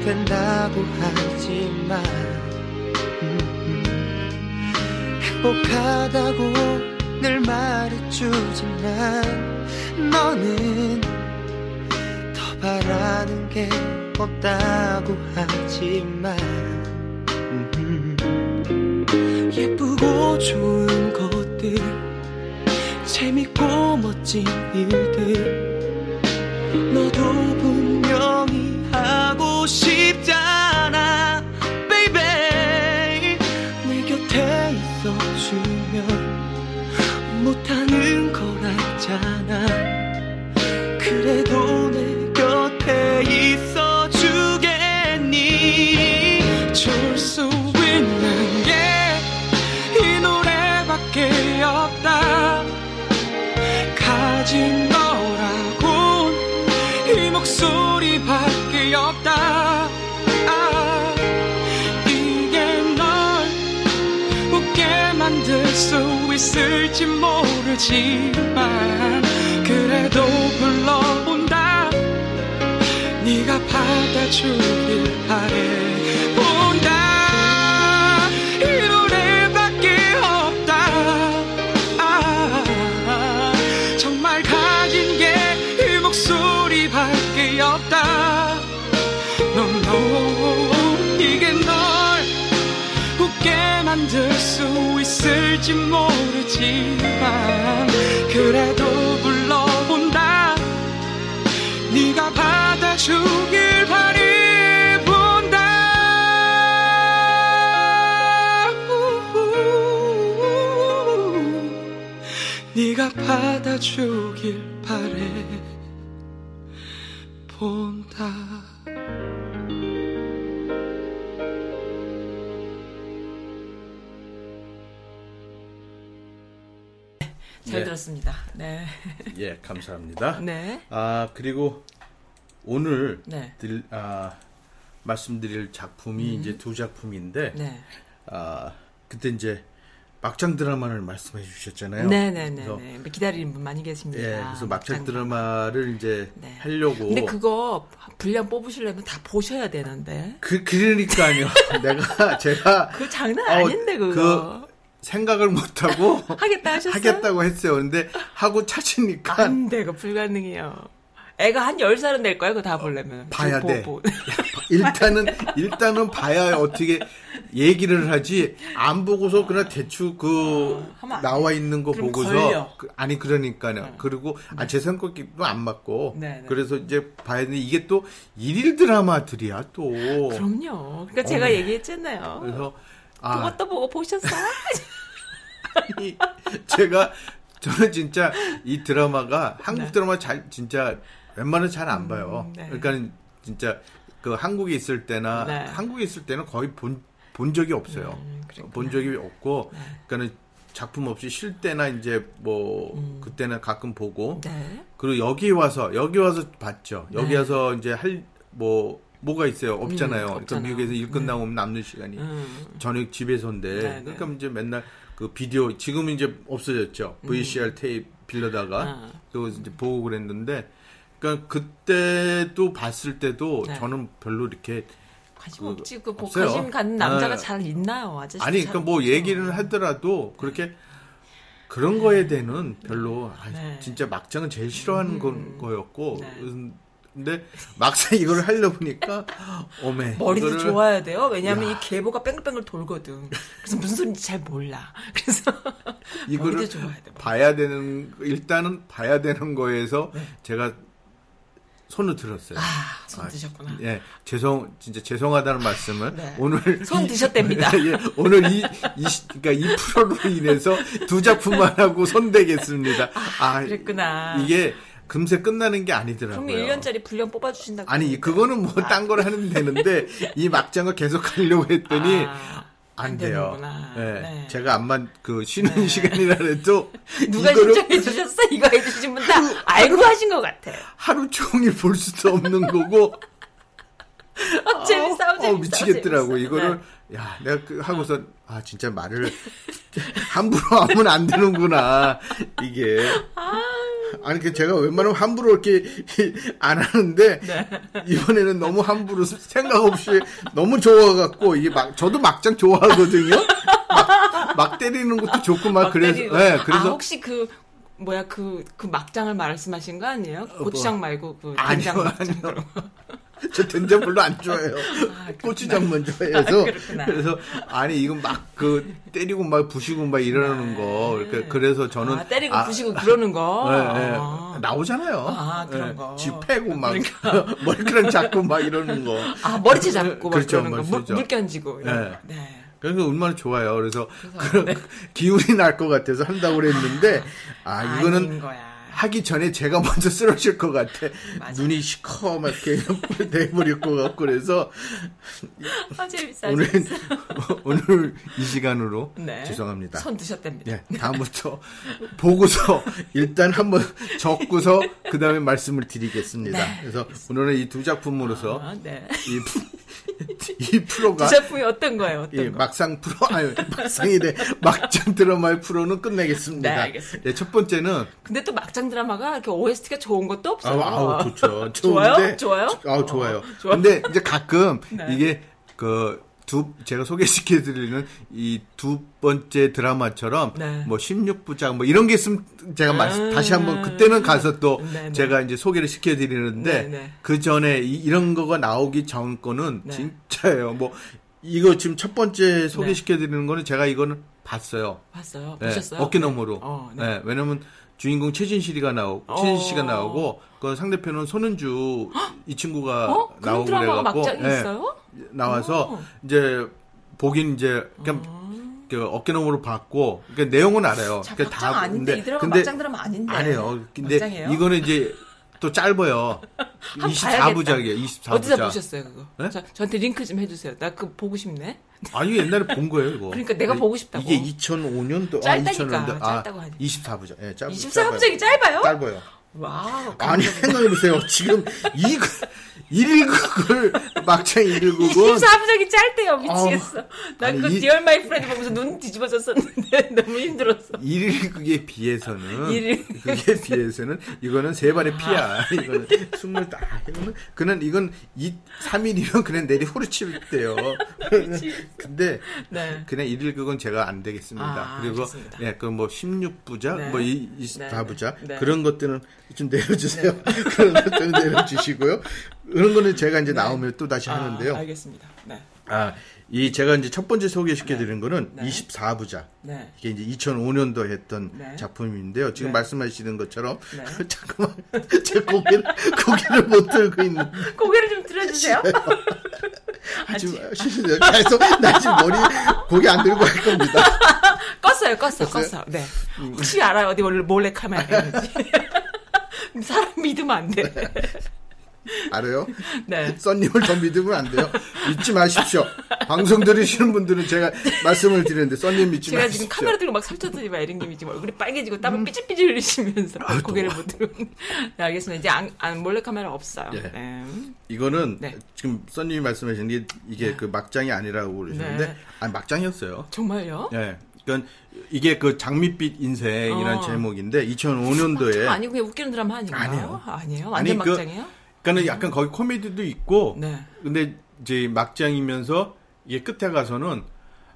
된다고 하지만 행복하다고 늘 말해주지만 너는 더 바라는 게 없다고 하지만 음, 예쁘고 좋은 것들 재밌고 멋진 일들 너도 분명히 목소리밖에 없다. 아, 이게 널 웃게 만들 수 있을지 모르지만 그래도 불러본다. 네가 받아주길 바래 있을지 모르지만 그래도 불러본다. 네가 받아주길 바래본다. 네가 받아주길 바래 본 들었습니다. 네. 예, 감사합니다. 네. 아 그리고 오늘 네. 들, 아, 말씀드릴 작품이 이제 두 작품인데 네. 아 그때 이제 막장 드라마를 말씀해 주셨잖아요. 네네네. 그래서, 네. 기다리는 분 많이 계십니다. 예, 그래서 막장 막장 드라마를 이제 네. 하려고. 근데 그거 분량 뽑으시려면 다 보셔야 되는데. 그 그러니까요. 내가 제가 그 장난 어, 아닌데 그거. 생각을 못 하고 하겠다 하셨어요? 하겠다고 했어요. 근데 하고 찾으니까 안 돼, 그 불가능해요. 애가 한 10살은 될 거야, 그거 다 보려면. 봐야 보- 돼. 보- 일단은 일단은 봐야 어떻게 얘기를 하지 안 보고서 그냥 대충 그안 나와 있는 거 보고서. 그- 아니 그러니까요. 그리고 아, 제 성격도 안 맞고 네, 네. 그래서 이제 봐야 되는데 이게 또 일일 드라마들이야 또. 그럼요. 그러니까 제가 얘기했잖아요. 그래서 아 그것도 보고 보셨어? 이- 제가 저는 진짜 이 드라마가 한국 네. 드라마 잘 진짜 웬만하면 잘 안 봐요. 네. 그러니까 진짜 그 한국에 있을 때나 네. 한국에 있을 때는 거의 본, 본 적이 없어요. 음. 본 적이 없고 네. 그러니까는 작품 없이 쉴 때나 이제 뭐 그때는 가끔 보고 음. 네. 그리고 여기 와서 여기 와서 봤죠. 여기 네. 와서 이제 할 뭐 뭐가 있어요? 없잖아요. 음, 그러니까. 미국에서 일 끝나고 오면 남는 시간이 음. 저녁 집에서인데 네, 네. 그러니까 이제 맨날 그 비디오 지금은 이제 없어졌죠 VCR 테이프 빌려다가 아. 그거 이제 보고 그랬는데 그러니까 그때도 봤을 때도 네. 저는 별로 이렇게 관심 그, 없지. 그뭐 없어요. 관심 갖는 남자가 네. 잘 있나요, 아저씨? 아니 잘 그러니까 뭐 없죠. 얘기를 하더라도 그렇게 그런 거에 대해는 별로 아, 네. 진짜 막장은 제일 싫어하는 건 거였고 네. 음, 근데 막상 이걸 하려 보니까 어메 머리도 이거를 좋아야 돼요. 왜냐하면 야. 이 계보가 뺑글뺑글 돌거든. 그래서 무슨 소리인지 잘 몰라. 그래서 이거를 머리도 좋아야 돼. 봐야 되는 일단은 봐야 되는 거에서 제가 손을 들었어요. 아, 손 드셨구나. 예, 죄송, 진짜 죄송하다는 말씀을 네. 오늘 손 이- 드셨답니다. 예, 오늘 이, 이, 시- 그러니까 이 프로로 인해서 두 작품만 하고 손대겠습니다. 아, 그랬구나. 이게 금세 끝나는 게 아니더라고요. 그럼 1년짜리 분량 뽑아주신다고. 아니. 그거는 뭐 딴 걸 하면 되는데 이 막장을 계속 하려고 했더니 아, 안 안 돼요. 예, 네. 제가 암만 그 쉬는 시간이라 해도 누가 이거를 신청해 주셨어? 이거 해주신 분다 알고 하신 것 같아요. 하루 종일 볼 수도 없는 거고 아, 재밌어, 재밌어. 어, 미치겠더라고. 재밌어. 이거를, 네. 야, 내가 그 하고서, 아, 진짜 말을 함부로 하면 안 되는구나. 이게. 아니, 그 제가 웬만하면 함부로 이렇게 안 하는데, 네. 이번에는 너무 함부로 생각 없이 너무 좋아갖고, 이게 막, 저도 막장 좋아하거든요? 막, 막 때리는 것도 좋고, 막, 막 그래서, 때리고. 네, 아, 그래서. 혹시 그, 뭐야, 그, 그 막장을 말씀하신 거 아니에요? 고추장 말고 그 어, 뭐. 아니요, 된장 막장. 아니요. 저 된장 별로 안 좋아해요. 그렇구나. 고추장만 좋아해서. 아, 그렇구나. 그래서 아니 이건 막 그 때리고 막 부시고 막 이러는 거. 그러니까 그래서 저는 아, 때리고 아, 부시고 그러는 거. 예, 예. 아. 나오잖아요. 아, 그런 예, 거. 쥐 패고 막 그러니까. 머리카락 잡고 막 이러는 거. 아, 머리채 잡고 막 그렇죠, 그러는 거. 물, 멋있죠. 물 견지고. 이런 네. 거. 네. 그래서 얼마나 좋아요. 그래서 그런 기운이 날 것 같아서 한다고 그랬는데 아 이거는. 하기 전에 제가 먼저 쓰러질 것 같아. 맞아. 눈이 시커멓게 돼버릴 것 같고 그래서 아, 재밌어. 오늘 재밌어. 오늘 이 시간으로 네. 죄송합니다. 손 드셨답니다. 예, 다음부터 보고서 일단 한번 적고서 그 다음에 말씀을 드리겠습니다. 네, 그래서 오늘은 이 두 작품으로서 아, 네. 이, 이 프로가 두 작품이 어떤 거예요? 어떤 예, 거? 막상 프로 아니 막상이 래 막장 드라마의 프로는 끝내겠습니다. 네, 알겠습니다. 예, 첫 번째는 근데 또 막장 드라마가 이렇게 OST가 좋은 것도 없어요. 아우, 아우 좋죠. 좋아요? 좋은데- 좋아요? 아우 좋아요. 어, 좋아요? 근데 이제 가끔 네. 이게 그 두 제가 소개시켜드리는 이 두 번째 드라마처럼 네. 뭐 16부작 뭐 이런 게 있으면 제가 말- 음. 다시 한번 그때는 가서 또 네, 네. 제가 이제 소개를 시켜드리는데 네, 네. 그 전에 이, 런 거가 나오기 전 거는 네. 진짜예요. 뭐 이거 지금 첫 번째 소개시켜드리는 거는 제가 이거는 봤어요. 봤어요. 네, 보셨어요? 어깨 너머로. 어, 네. 네, 왜냐면 주인공 최진실이가 나오고 어. 최진 씨가 나오고 그 상대편은 손은주 이 친구가 어? 나오고 그래갖고 네? 나와서 어. 이제 보긴 이제 그냥 그 어깨너머로 봤고 그 내용은 알아요. 자, 그 막장 아닌데 이 드라마 막장 드라마 아닌데. 아니에요. 근데 막장이에요? 이거는 이제 또 짧아요. 한번 24부작이에요. 24부작. 어디서 보셨어요 그거? 네? 저, 저한테 링크 좀 해주세요. 나 그거 보고 싶네. 아니 옛날에 본 거예요, 이거. 그러니까 내가 보고 싶다고. 이게 2005년도 짧다니까, 짧다고 하니. 24부작. 예, 짧, 24부작이 짧아요? 짧아요. 와우. 아니 생각해보세요. 지금 이 1일극을 막장 1일극은 24부작이 짧대요. 미치겠어. 난 아니, 그 이- Dear My Friend 보면서 눈 뒤집어졌었는데 너무 힘들었어. 1일극에 비해서는 일일- 그게 비해서는 이거는 새 발의 피야. 이거는 숨을 딱 이거는 그는 이건 이 3일이면 그냥 내리 후르치대요. 근데 네. 그냥 1일극은 제가 안 되겠습니다. 아, 그리고. 예, 그뭐 16부작, 네. 뭐 이, 네, 24부작 네. 네. 그런 것들은 좀 내려주세요. 그런 것들은 내려주시고요. 그런 거는 제가 이제 나오면 또 다시 하는데요. 아, 알겠습니다. 네. 아, 이 제가 이제 첫 번째 소개시켜 드린 거는 네. 24부작. 네. 이게 이제 2005년도 했던 네. 작품인데요. 지금 네. 말씀하시는 것처럼 네. 잠깐만 제 고개를 고개를 못 들고 있는 고개를 좀 들어주세요. 지금 실수요. 계속 나 지금 머리 고개 안 들고 할 겁니다. 껐어요, 껐어, 껐어요? 껐어. 네. 혹시 알아요? 어디 몰래, 몰래 카메라 있는지. 사람 믿으면 안 돼. 알아요? 네. 썬님을 더 믿으면 안 돼요. 믿지 마십시오. 방송 들으시는 분들은 제가 말씀을 드리는데 썬님 믿지 제가 마십시오. 지금 카메라 들고 막 설쳤더니 막 에릭님이 지금 얼굴이 빨개지고 땀을 삐질삐질 흘리시면서 아, 고개를 못 들고. 네, 알겠습니다. 이제 안, 안 몰래 카메라 없어요. 예. 네. 이거는 네. 지금 썬님이 말씀하신 게 이게 그 막장이 아니라고 그러시는데 네. 아니 막장이었어요. 정말요? 예. 그러니까 이게 그 장밋빛 인생이라는 어. 제목인데 2005년도에 아니고 그냥 웃기는 드라마 아닌가요? 아니에요. 아니에요. 완전 아니, 그- 막장이에요? 그 러니까는 약간 거기 코미디도 있고 네. 근데 이제 막장이면서 이게 끝에 가서는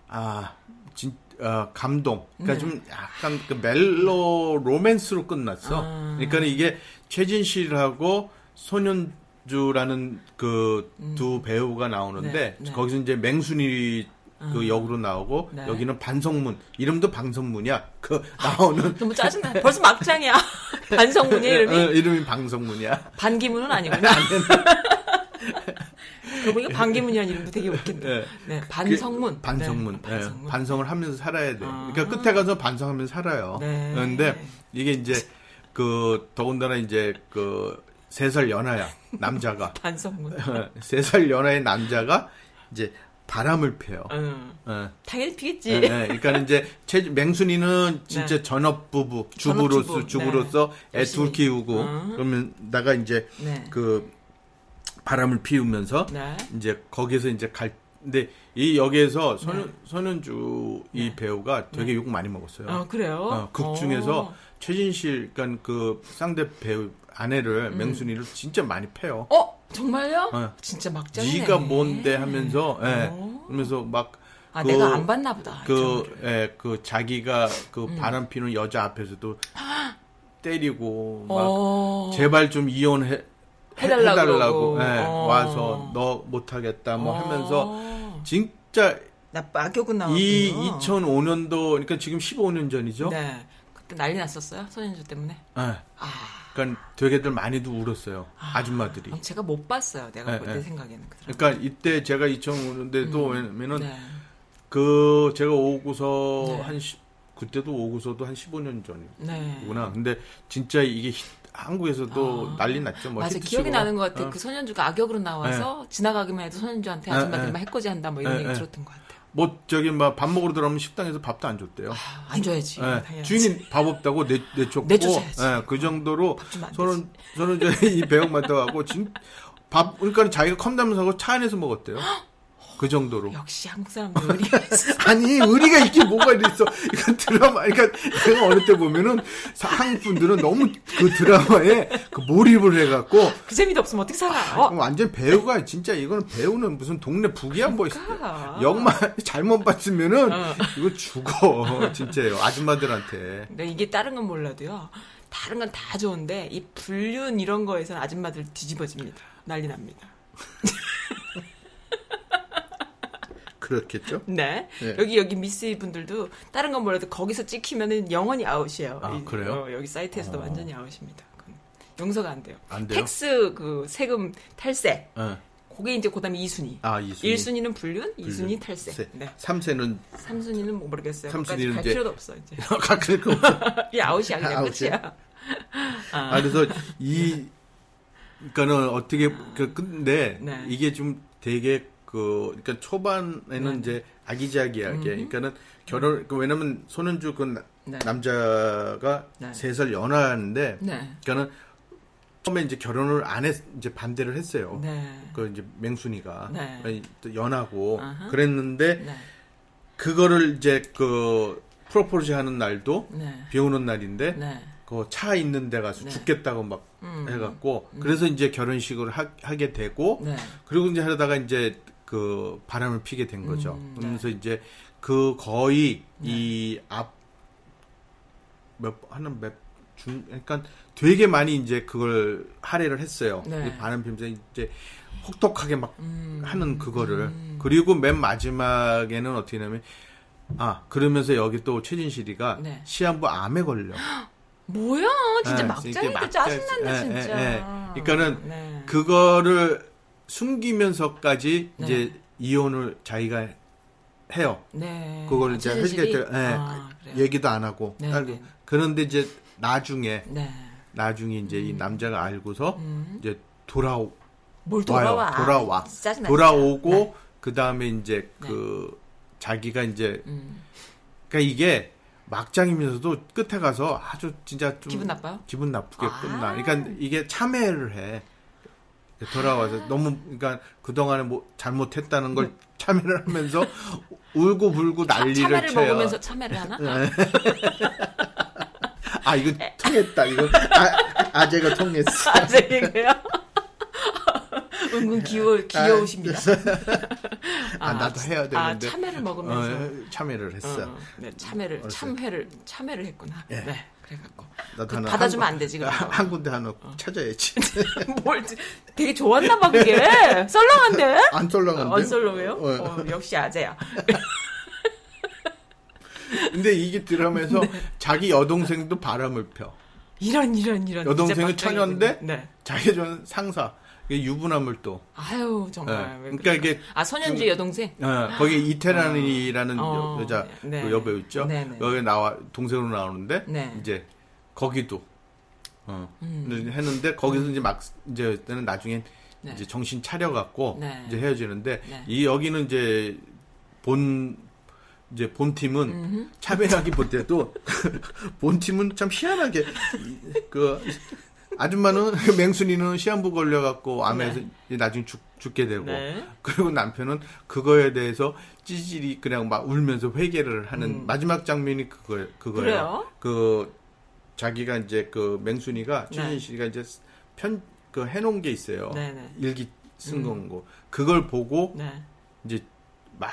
아, 진, 아, 감동. 그러니까 네. 좀 약간 그 멜로 로맨스로 끝났어. 아. 그러니까 이게 최진실하고 손현주라는 그두 배우가 나오는데 네, 네. 거기서 이제 맹순이 그 역으로 나오고 네. 여기는 반성문 이름도 방성문이야 그 나오는 너무 짜증나. 벌써 막장이야. 반성문이야 이름이. 어, 이름이 방성문이야 반기문은 아니구나. 그러고 보니까 반기문이라는 이름도 되게 웃긴다. 네. 네. 반성문. 그 반성문. 네, 예, 반성문. 반성을 하면서 살아야 돼. 아. 그러니까 끝에 가서 반성하면서 살아요. 네. 그런데 이게 이제 그 더군다나 이제 그 세살 연하야 남자가 반성문. 세살 연하의 남자가 이제 바람을 펴요. 응. 예. 당연히 피겠지. 예, 예. 그러니까 이제 최, 맹순이는 진짜 네. 전업 부부, 주부로서 전업주부. 주부로서 네. 애 둘. 키우고 음. 그러면 나가 이제 네. 그 바람을 피우면서 네. 이제 거기서 이제 갈 근데 이 역에서 손현 네. 손현주 이 배우가 되게 욕 많이 먹었어요. 어, 그래요? 어, 극 중에서 어. 최진실 그러니까 그 상대 배우 아내를 음. 맹순이를 진짜 많이 패요. 어? 정말요? 어. 진짜 막장이네. 네가 뭔데 하면서 예. 어. 그러면서 막 아, 그- 내가 안 봤나 보다. 이 그. 예, 그 자기가 그 음. 바람 피는 여자 앞에서도 때리고 막 어. 제발 좀 이혼해 해달라고 해달라고. 예, 어. 와서 너 못하겠다 뭐 어. 하면서 진짜 나 악역은 나왔군요. 이 2005년도 그러니까 지금 15년 전이죠. 네. 그때 난리 났었어요. 손현주 때문에. 예. 아. 그러니까 되게들 많이도 울었어요. 아. 아줌마들이. 아, 제가 못 봤어요. 내가 네, 그때 네. 생각에는. 그. 그러니까 이때 제가 2005년대도 왜냐면은 네. 그 제가 오고서 네. 한 시- 그때도 오고서도 한 15년 네. 전이구나. 근데 진짜 이게 히- 한국에서도 아. 난리 났죠. 뭐 맞아. 기억이 나는 것 같아. 어. 그 손현주가 악역으로 나와서 지나가기만 해도 손현주한테 네, 아줌마들이 네. 막 해코지 한다 뭐 이런 네, 얘기 네. 들었던 것 같아요. 뭐 저기 막밥 먹으러 들어가면 식당에서 밥도 안 줬대요. 아, 안 줘야지. 예, 당연하지. 주인이 밥 없다고 내, 내쫓고. 예, 그 정도로 저는 저는 저이 배역 맡아가고 진밥 그러니까 자기가 컵라면 사고 차 안에서 먹었대요. 그 정도로. 역시 한국 사람들 의리가 있어. 아니 의리가 있게 뭐가 있어? 이건 드라마. 그러니까 내가 어느 때 보면은 사- 한국 분들은 너무 그 드라마에 그 몰입을 해갖고 그 재미도 없으면 어떻게 살아? 어, 완전 배우가 진짜 이거는 배우는 무슨 동네 북이야 뭐. 그러니까. 역만 잘못 봤으면은 어. 이거 죽어 진짜요 아줌마들한테. 근데 이게 다른 건 몰라도요. 다른 건 다 좋은데 이 불륜 이런 거에서는 아줌마들 뒤집어집니다. 난리 납니다. 그렇겠죠? 네. 네. 여기 여기 미시 분들도 다른 건 몰라도 거기서 찍히면은 영원히 아웃이에요. 아, 이- 그래요? 어, 여기 사이트에서도 완전히 아웃입니다. 용서가 안 돼요. 안 돼요? Tax 그 세금 탈세. 예. 그게 이제 그다음에 2순위. 아, 이순위. 1순위는 불륜, 2순위 탈세. 세. 네. 3세는 3순위는 뭐 모르겠어요. 삼순위는 거기까지 갈 이제- 필요도 없어 이제. 없어. 이 아웃이야 그냥 아웃이야? 끝이야. 아, 그래서 이 그러니까는 어떻게 그 근데 네. 이게 좀 되게 그 그러니까 초반에는 네. 이제 아기자기하게 그러니까는 결혼 그 왜냐면 손은주 그 나- 네. 남자가 네. 세살 연하인데 네. 그러니까는 처음에 이제 결혼을 안 했 이제 반대를 했어요. 네. 그 이제 맹순이가 네. 연하고 아하. 그랬는데 네. 그거를 이제 그 프로포즈 하는 날도 네. 비 오는 날인데 네. 그차 있는 데 가서 네. 죽겠다고 막 음. 해갖고 그래서 이제 결혼식을 하, 게 되고 네. 그리고 이제 하다가 이제 그 바람을 피게 된 거죠. 음, 네. 그러면서 이제 그 거의 이앞 몇 하는 몇 중 그러니까 되게 많이 이제 그걸 할애를 했어요. 네. 이 바람 피면서 이제 혹독하게 막 음. 하는 그거를 그리고 맨 마지막에는 어떻게 냐면 아 그러면서 여기 또 최진실이가 네. 시한부 암에 걸려. 뭐야 진짜 예, 막장인데 이렇게 막- 짜증난다 예, 진짜. 예, 예. 그러니까는 네. 그거를 숨기면서까지 네. 이제 이혼을 자기가 해요. 네. 그걸 아, 이제 최진실이? 회식에 예, 아, 그래요? 얘기도 안 하고. 네. 네. 그런데 이제 나중에 네. 나중에 이제 이 남자가 알고서 음. 이제 돌아오 뭘 돌아와? 와요. 돌아와. 짜증나. 돌아오고 네. 그 다음에 이제 그 자기가 이제 음. 그러니까 이게 막장이면서도 끝에 가서 아주 진짜 좀 기분 나빠요? 기분 나쁘게 아. 끝나. 그러니까 이게 참회를 해. 돌아와서 너무 그러니까 그 동안에 뭐 잘못했다는 걸 참여를 하면서 울고 불고 난리를 참외를 쳐요. 먹으면서 참외를 하나? 아 이거 통했다 이거 아, 아재가 통했어. 아, 제가요? 은근 귀여, 귀여우십니다. 아, 나도 해야 아, 되는데. 참외를 먹으면서. 어, 참여를 했어. 어, 네, 참외를, 참회를, 참회를 했구나. 예. 네, 그래갖고. 그 받아주면 한 안 되지, 그럼. 한, 한 군데 하나 찾아야지. 뭘, 되게 좋았나 봐, 그게. 썰렁한데? 안 썰렁한데? 안 썰렁해요? 어. 어, 역시 아재야. 근데 이게 드라마에서 네. 자기 여동생도 바람을 펴. 이런, 이런, 이런. 여동생은 처녀인데 막장이군요. 네. 자기 전 상사. 유부남을 또. 아유, 정말. 예. 왜 그러니까? 이게 아, 선현주 여동생? 어, 거기 이태란이라는 어, 여, 자 네. 그 여배우 있죠. 네, 네. 여기 나와 동생으로 나오는데 네. 이제 거기도 어 음. 했는데 거기서 이제 막 이제 때는 나중엔 네. 이제 정신 차려 갖고 네. 이제 헤어지는데 네. 이 여기는 이제 본 이제 본 팀은 차별하기보다도 본 팀은 참 희한하게 이- 그 아줌마는 맹순이는 시한부 걸려갖고 암에서 이제 나중에 죽, 죽게 되고 네. 그리고 남편은 그거에 대해서 찌질이 그냥 막 울면서 회개를 하는 마지막 장면이 그거 그거예요. 음. 그래요? 그 자기가 이제 그 맹순이가 네. 최진 씨가 이제 편 그 해놓은 게 있어요. 네, 네. 일기 쓴 거. 그걸 보고 네. 이제 막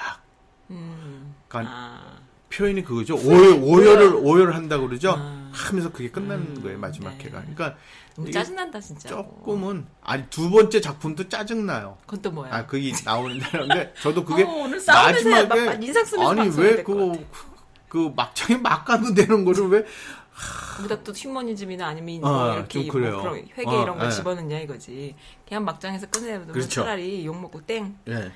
음. 간- 아. 표현이 그거죠. 오열, 오열을 오열을 한다 고 그러죠. 아. 하면서 그게 끝나는 음, 거예요 마지막 네. 회가. 그러니까 너무 짜증난다, 진짜. 조금은 아니 두 번째 작품도 짜증 나요. 그건 또 뭐야? 아 그게 나오는 데인데 저도 그게 어, 오늘 싸우면서 막- 막 인상 쓰면서 아니 왜 될것 그그 막장에 막 가도 되는 거를 왜 거기다 또 휴머니즘이나 아니면 어, 뭐 이렇게 좀 그래요. 뭐 그런 회계 어, 이런 거 예. 집어넣냐 이거지. 그냥 막장에서 끝내면 그렇죠. 차라리 욕 먹고 땡. 예.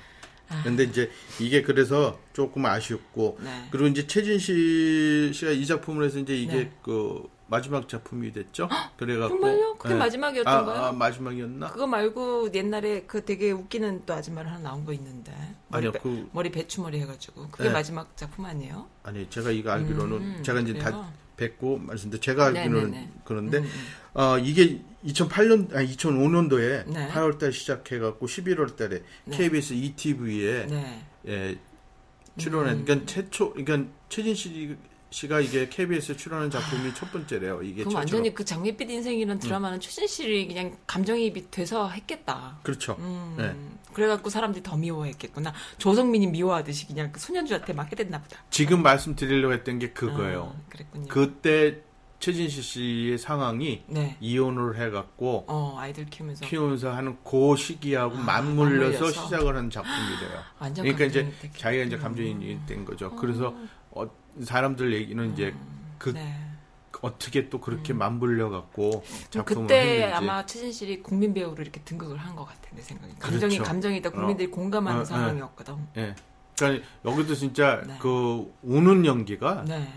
아. 근데 이제 이게 그래서 조금 아쉬웠고 네. 그리고 이제 최진 씨 씨가 이 작품을 해서 이제 이게 네. 그 마지막 작품이 됐죠. 그래갖고 정말요? 그게 마지막이었던가요? 아, 아, 마지막이었나? 그거 말고 옛날에 그 되게 웃기는 또 아줌마를 하나 나온 거 있는데. 머리, 아니요, 배- 그- 머리 배추머리 해가지고. 그게 네. 마지막 작품 아니에요? 아니 제가 이거 알기로는 음, 제가 이제 그래요? 다 뵙고 말씀드린 제가 알기로는 네네네. 그런데 음, 음. 어 이게 2008년 아니 2005년도에 네. 8월달 시작해갖고 11월달에 네. KBS ETV에 네. 예, 출연한 그러니까 최초 그러니까 최진 씨 씨가 이게 KBS에 출연한 작품이 첫 번째래요. 이게 그럼. 완전히 그 장밋빛 인생이라는 드라마는 최진 씨를 그냥 감정이입이 돼서 했겠다. 그렇죠. 음, 네. 그래갖고 사람들이 더 미워했겠구나. 조성민이 미워하듯이 그냥 그 소년주한테 맞게 됐나 보다. 지금 말씀드리려고 했던 게 그거예요. 아, 그랬군요. 그때 최진실 씨의 상황이 네. 이혼을 해갖고 어, 아이들 키우면서. 키우면서 하는 그 시기하고 아, 맞물려서, 맞물려서. 시작을 한 작품이래요. 완전 그러니까 이제. 자기가 이제 감정이 된 거죠. 그래서 어, 사람들 얘기는 이제 그 네. 어떻게 또 그렇게 맞물려 갖고 작품을 그때 했는지. 아마 최진실이 국민 배우로 이렇게 등극을 한 것 같아 내 생각에 감정이 그렇죠. 감정이다 국민들이 어. 공감하는 어, 상황이었거든. 예. 그러니까 여기도 진짜 네. 그 우는 연기가 네.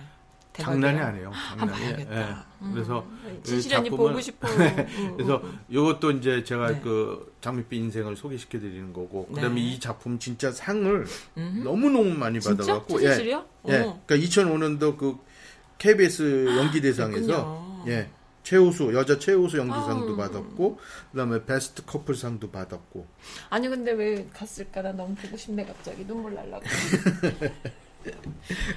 장난이. 아니에요. 한번 장난이. 봐야겠다. 음. 그래서 진실이 언니 작품을- 보고 싶어. 음, 그래서 음, 이것도 이제 제가 네. 그 장밋빛 인생을 소개시켜 드리는 거고 네. 그다음에 이 작품 진짜 상을 음. 너무 너무 많이? 받아 갖고 최진실이요? 예, 예. 어. 그러니까 2005년도 그 KBS 연기 대상에서. 예 최우수 여자 최우수 연기상도 아우. 받았고 그다음에 베스트 커플상도 받았고 아니 근데 왜 갔을까 나 너무 보고 싶네 갑자기 눈물 날라고.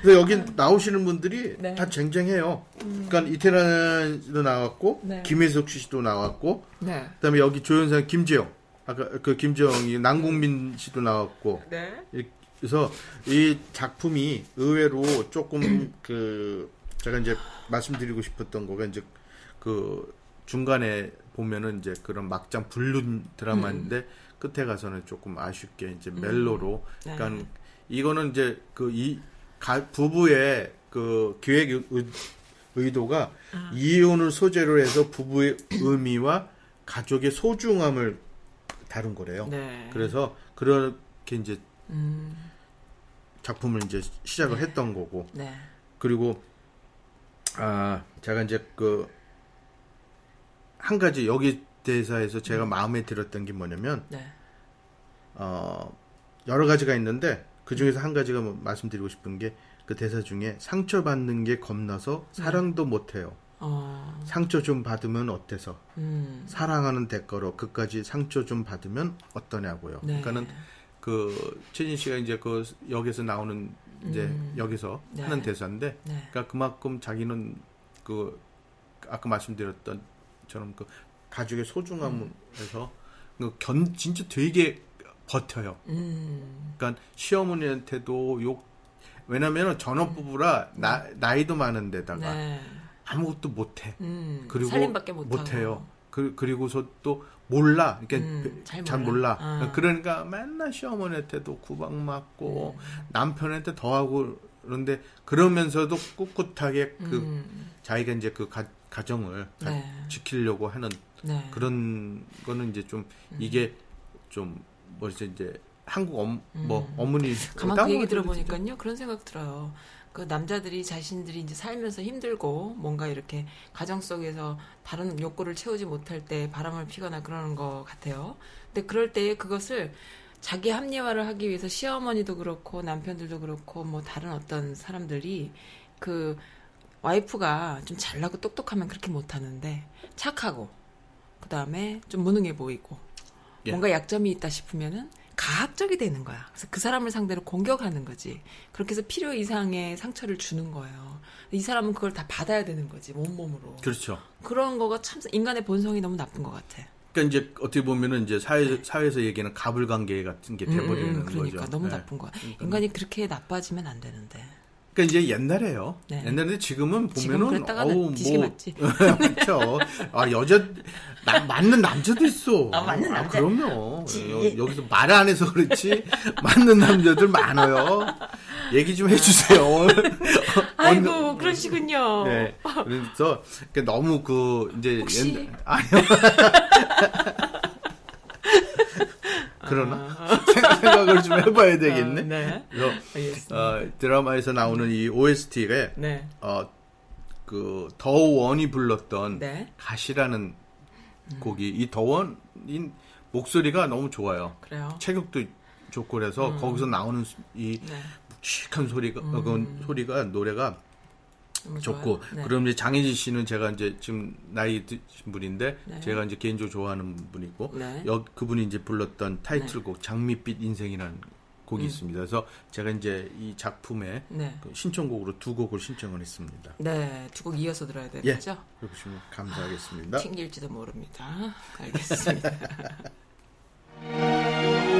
그래서 여기 나오시는 분들이 네. 음. 다 쟁쟁해요. 그러니까 이태란도 나왔고 네. 김혜석 씨도 나왔고 네. 그다음에 여기 조연상 김재영 아까 그 김재영이 남궁민 씨도 나왔고 네. 그래서 이 작품이 의외로 조금 그 제가 이제 말씀드리고 싶었던 거가 이제 그 중간에 보면은 이제 그런 막장 불륜 드라마인데 끝에 가서는 조금 아쉽게 이제 멜로로 네. 그러니까 이거는 이제 그 이 부부의 그 기획 의, 의도가 아. 이혼을 소재로 해서 부부의 의미와 가족의 소중함을 다룬 거래요. 네. 그래서 그렇게 이제 음. 작품을 이제 시작을 했던 거고 네. 그리고 아 제가 이제 그 한 가지 여기 대사에서 제가 마음에 들었던 게 뭐냐면 네. 어 여러 가지가 있는데 그 중에서 한 가지가 뭐 말씀드리고 싶은 게 그 대사 중에 상처 받는 게 겁나서 사랑도 못 해요. 어, 상처 좀 받으면 어때서? 음, 사랑하는 대가로 그까지 상처 좀 받으면 어떠냐고요. 네. 그러니까는 그 최진 씨가 이제 그 역에서 나오는 이제 여기서 네. 하는 대사인데, 네. 그러니까 그만큼 자기는 그 아까 말씀드렸던 처럼 그 가족의 소중함에서 그견 진짜 되게 버텨요. 음, 그러니까 시어머니한테도 욕 왜냐면은 전업 부부라 나, 나이도 많은데다가 네. 아무것도 못해. 음, 그리고 살림밖에. 못해요. 그, 그리고서 또 몰라. 그러니까 음, 잘 잘, 몰라. 몰라. 아. 그러니까 맨날 시어머니한테도 구박 맞고 남편한테 더 하고 그런데 그러면서도 꿋꿋하게 그 음, 자기가 이제 그 가, 가정을 가- 네. 지키려고 하는 네. 그런 거는 이제 좀 이게 좀 뭐지 이제 한국 엄, 뭐 음. 어머니 가만 다른 그 얘기 들어보니까요 그런 생각 들어요. 그 남자들이 자신들이 이제 살면서 힘들고 뭔가 이렇게 가정 속에서 다른 욕구를 채우지 못할 때 바람을 피거나 그러는 것 같아요. 근데 그럴 때에 그것을 자기 합리화를 하기 위해서 시어머니도 그렇고 남편들도 그렇고 뭐 다른 어떤 사람들이 그 와이프가 좀 잘나고 똑똑하면 그렇게 못하는데 착하고 그 다음에 좀 무능해 보이고 예. 뭔가 약점이 있다 싶으면은 가학적이 되는 거야. 그래서 그 사람을 상대로 공격하는 거지. 그렇게 해서 필요 이상의 상처를 주는 거예요. 이 사람은 그걸 다 받아야 되는 거지 온몸으로. 그렇죠. 그런 거가 참 인간의 본성이 너무 나쁜 것 같아. 그러니까 이제 어떻게 보면은 이제 사회 사회에서 얘기하는 가불관계 같은 게 돼버리는 음, 음, 그러니까 거죠. 너무 네. 나쁜 거야. 인간이 그렇게 나빠지면 안 되는데. 그러니까 이제 옛날에요. 네. 옛날에 지금은 지금 보면은 어우 뭐 맞지. 그렇죠. 아 여자 나, 맞는 남자도 있어. 아, 맞는 남자. 그럼요. 여, 여기서 말 안 해서 그렇지 맞는 남자들 많아요. 얘기 좀 해주세요. 아이고 그러시군요. 네. 그래서 그 너무 그 이제 혹시? 옛날- 아니요. 그러나 생각을 좀 해봐야 되겠네. 아, 네. 그래서. 어, 드라마에서 나오는 이 OST가 네. 어, 그 더원이 불렀던 네. 가시라는 곡이 이 더원인 목소리가 너무 좋아요. 그래요. 체격도 좋고 그래서 거기서 나오는 이 네. 묵직한 소리가 어, 그 소리가 노래가 좋고. 네. 그럼 이제 장혜진 씨는 제가 이제 지금 나이 드신 분인데 네. 제가 이제 개인적으로 좋아하는 분이고 네. 여, 그분이 이제 불렀던 타이틀곡 장밋빛 인생이라는 곡이 있습니다. 그래서 제가 이제 이 작품에 네. 그 신청곡으로 두 곡을 신청을 했습니다. 네, 두 곡 이어서 들어야 예, 되겠죠? 그러시면 감사하겠습니다. 튕길지도 모릅니다. 알겠습니다.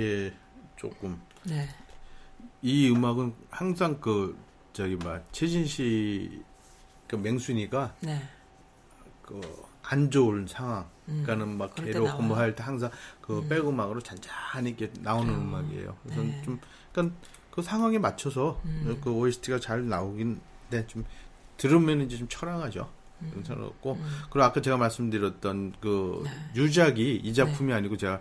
이게 조금 네. 이 음악은 항상 그 저기 막 최진 씨 그 맹순이가 네. 그안 좋은 상황. 그러니까는 막 음. 그럴 때 괴롭고 나와요. 음. 뭐할때 항상 그 백음악으로 잔잔히 이렇게 나오는 음 악이에요. 그래서 네. 좀 그러니까 그 상황에 맞춰서 음. 그 OST가 잘 나오긴 네, 좀 들으면 이제 좀 철학하죠. 음. 괜찮았고 그리고 아까 제가 말씀드렸던 그 네. 유작이 이 작품이 아니고 제가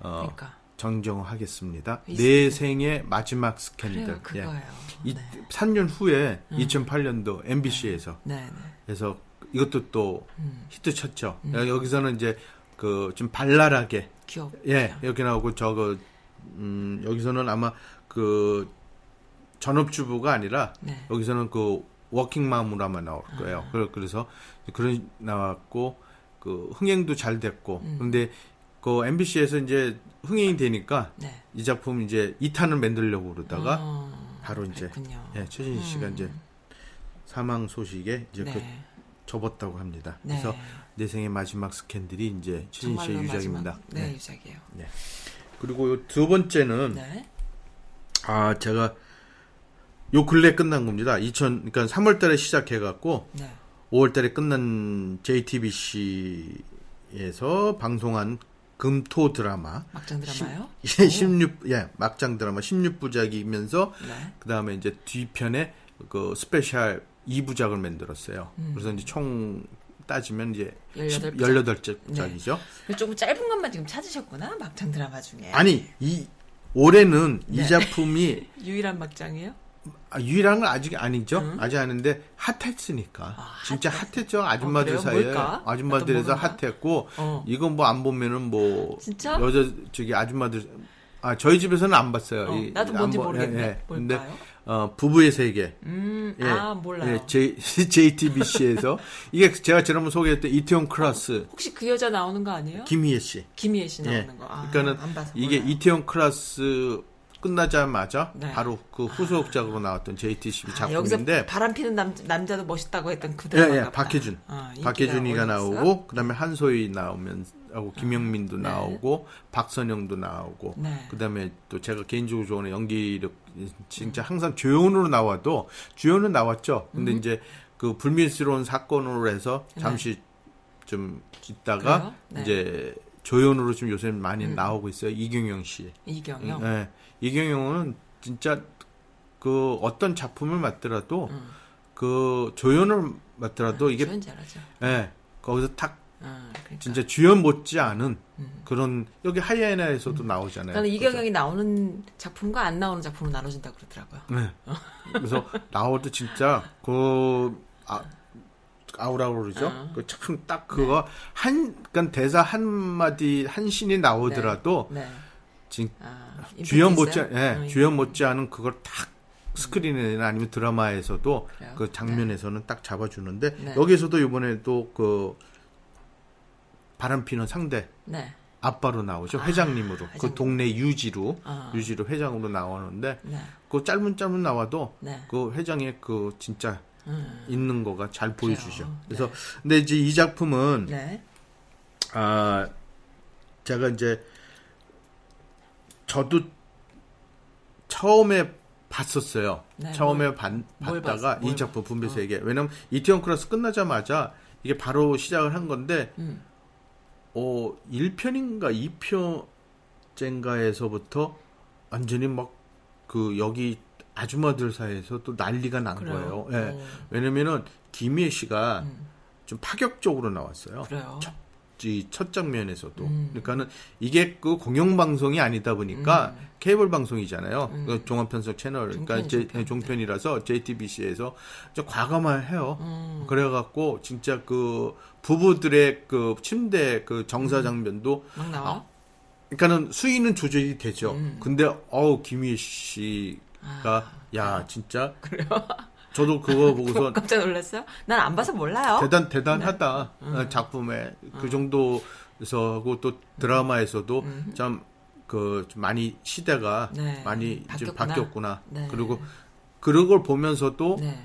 어, 그러니까 정정하겠습니다. 이내 생의 마지막 스캔들. 그래요, 그거예요. 이 네. 3년 후에 2008년도 MBC에서 네, 네. 그래서 이것도 또 음. 히트 쳤죠. 여기서는 이제 그 좀 발랄하게 귀엽. 예 이렇게 나오고 저거 음 여기서는 아마 그 전업주부가 아니라 네. 여기서는 그 워킹맘으로 아마 나올 거예요. 그래- 그래서 그런 나왔고 그 흥행도 잘 됐고 음. 근데 그 MBC에서 이제 흥행이 되니까 네. 이 작품 이제 2탄을 만들려고 그러다가 어, 바로 이제. 예, 최진희 씨가 이제 사망 소식에 이제 그 음. 네. 접었다고 합니다. 네. 그래서 내 생의 마지막 스캔들이 이제 최진 씨의 유작입니다. 마지막- 네, 네. 유작이에요. 그리고 요두 번째는 네. 아 제가 요 근래 끝난 겁니다. 2000 그러니까 3월달에 시작해갖고 네. 5월달에 끝난 JTBC에서 방송한 금토 드라마 막장 드라마요? 예, 16, 예, 막장 드라마 16부작이면서 네. 그 다음에 이제 뒤편에 그 special 2부작을 만들었어요. 그래서 이제 총 따지면 이제 18 부작. 18부작이죠. 그래서 조금 짧은 것만 지금 찾으셨구나 막장 드라마 중에. 아니, 이, 올해는 네. 이 작품이 유일한 막장이에요? 아, 유일한 건 아직 아니죠. 아직 아닌데 핫했으니까. 아, 진짜 핫했- 핫했죠. 아줌마들 어? 사이에. 아줌마들에서? 핫했고 어. 이건 뭐 안 보면은 뭐 진짜? 여자 저기 아줌마들 아 저희 집에서는 안 봤어요. 어, 이- 나도 안 뭔지 보- 모르겠네. 예, 예. 근데? 어, 부부의 세계. 음, 예. 아 몰라요. 예, J, JTBC에서 이게 제가 지난번 소개했던 이태원 클라스 혹시 그 여자 나오는 거 아니에요? 김희애 씨. 김희애 씨 예. 나오는 거. 아, 그러니까는 이게. 이태원 클라스 끝나자마자 네. 바로 그 후속작으로 나왔던 JTBC 아, 작품인데 바람 피는 남, 남자도 멋있다고 했던 그 예, 드라마. 예. 아, 인기가 박혜준이가 올랐어요? 나오고 그다음에 한소희 나오면 하고 김영민도 네. 나오고 박선영도 나오고 네. 그다음에 또 제가 개인적으로 좋아하는 연기력 진짜 항상 조연으로 나와도 주연은 나왔죠. 근데 음. 이제 그 불미스러운 사건으로 해서 잠시 좀 있다가 네. 네. 음. 이제 조연으로 좀 요새 많이 나오고 있어요. 이경영 씨. 이경영. 예. 이경영은 진짜 그 어떤 작품을 맡더라도 그 조연을 맡더라도 이게 음. 주연 잘하죠. 예. 거기서 탁 아, 그러니까. 진짜 주연 못지 않은 그런 여기 하이에나에서도 나오잖아요. 나는 이경영이 나오는 작품과 안 나오는 작품으로 나눠진다 고 그러더라고요. 네. 그래서 때 진짜 그 아, 아우라고 그러죠. 아. 그참딱 그거 한 그러니까 대사 한 마디 한 신이 나오더라도 네. 진 아, 주연 못지? 예, 어, 주연 못지 않은 그걸 딱 스크린이나 아니면 드라마에서도 그래요? 그 장면에서는 딱 잡아주는데 네. 여기서도 이번에도 그 바람 피는 상대 네. 아빠로 나오죠 회장님으로 그 회장님. 동네 유지로 아. 유지로 회장으로 나오는데 네. 그 짧은 짧은 나와도 네. 그 회장의 그 진짜 음. 있는 거가 잘 보여주죠. 그래요. 그래서 근데 이제 이 작품은 네. 아 제가 이제 저도 처음에 봤었어요. 네, 처음에 봤, 뭘 봤다가 봤- 뭘이 작품 봤- 분배세계. 왜냐면 이태원 클래스 끝나자마자 이게 바로 시작을 한 건데 음. 어 1편인가 2편째인가에서부터 완전히 막 그 여기 아줌마들 사이에서 또 난리가 난 그래요? 거예요. 예. 어. 왜냐면은 김희애 씨가 음. 좀 파격적으로 나왔어요. 그래요. 첫, 이 첫 장면에서도. 음. 그러니까는 이게 그 공영 방송이 아니다 보니까 음. 케이블 방송이잖아요. 그 종합 편성 채널. 그러니까 종편, 제- 종편. 종편이라서 JTBC에서 좀 과감해요. 음. 그래갖고 진짜 그 부부들의 그 침대 그 정사 장면도 막 나와. 그러니까는 수위는 조절이 되죠. 음. 근데 어우 김희애 씨가 아. 야 진짜 저도 그거 보고서 깜짝 놀랐어요? 난 안 봐서 몰라요. 대단 대단하다 네. 음. 어, 작품에 그 정도에서 하고 또 드라마에서도 참그 많이 시대가 음. 네. 많이 바뀌었구나. 바뀌었구나. 네. 그리고 그런 걸 보면서도 네.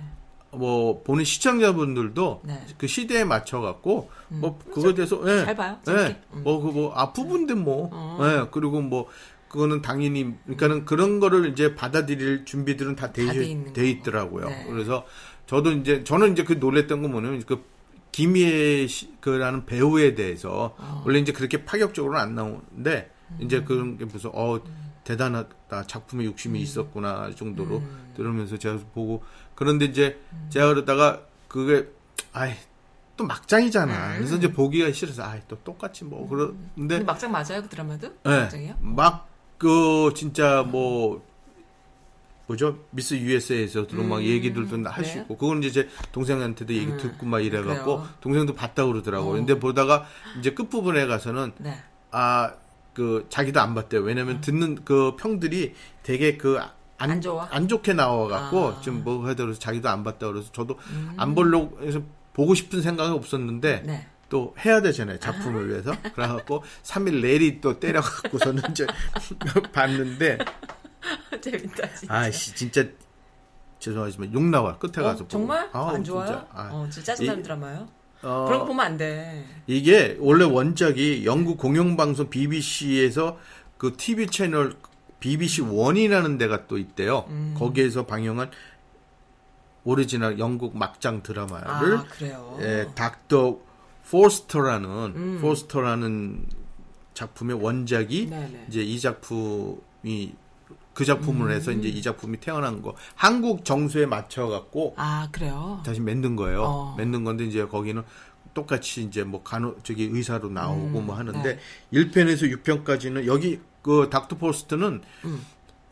뭐 보는 시청자분들도 네. 그 시대에 맞춰 갖고 뭐 그거에 대해서 예. 잘 봐요. 예. 음. 뭐그뭐 아부분데 뭐. 어. 예. 그리고 뭐 그거는 당연히 그러니까는 그런 거를 이제 받아들일 준비들은 다돼 다돼 돼. 있더라고요. 네. 그래서 저도 이제 저는 이제 그 놀랬던 건 뭐냐면 그 김희애 씨- 그라는 배우에 대해서 어. 원래 이제 그렇게 파격적으로는 안 나오는데 음. 이제 그런 게 무슨 어 대단하다 작품에 욕심이 있었구나 정도로 음. 들으면서 제가 보고 그런데 이제 제가 그러다가 그게 아이 또 막장이잖아. 그래서 이제 보기가 싫어서 아이 또 똑같이 뭐 음. 근데 막장 맞아요 그 드라마도? 예. 막장이요? 막 그 진짜 뭐 뭐죠 미스 USA에서도 막 얘기들도 할수 네. 있고 그건 이제 제 동생한테도 얘기 음, 듣고 막 이래갖고 그래요. 동생도 봤다 그러더라고. 어. 요 근데 보다가 이제 끝 부분에 가서는 네. 아그 자기도 안 봤대요. 왜냐면 듣는 그 평들이 되게 그 안, 안 좋아? 안 좋게 나와갖고 아. 음. 좀뭐 하더라도 자기도 안 봤다 그래서 저도 안 보려고 해서 보고 싶은 생각은 없었는데 네. 또 해야 되잖아요 작품을 위해서 그래갖고 3일 내리 또 때려갖고서는 이제 봤는데 재밌다 진짜. 아씨 진짜 죄송하지만 욕 나와 끝에 가서 어, 정말? 아우, 안 좋아요? 진짜. 아. 어, 진짜 짜증나는 이- 드라마요? 어, 그런 거 보면 안 돼. 이게 원래 원작이 영국 공영방송 BBC에서 그 TV 채널 BBC One이라는 데가 또 있대요. 음. 거기에서 방영한 오리지널 영국 막장 드라마를 아 그래요. 예, Doctor Foster라는 음. Foster라는 작품의 원작이 네네. 이제 이 작품이 그 작품을 해서 음. 이제 이 작품이 태어난 거 한국 정서에 맞춰 갖고 아 그래요. 다시 만든 거예요. 어. 만든 건데 이제 거기는 똑같이 이제 뭐 간호 저기 의사로 나오고 음, 뭐 하는데 네. 1편에서 6편까지는 여기 그 닥터 포스트는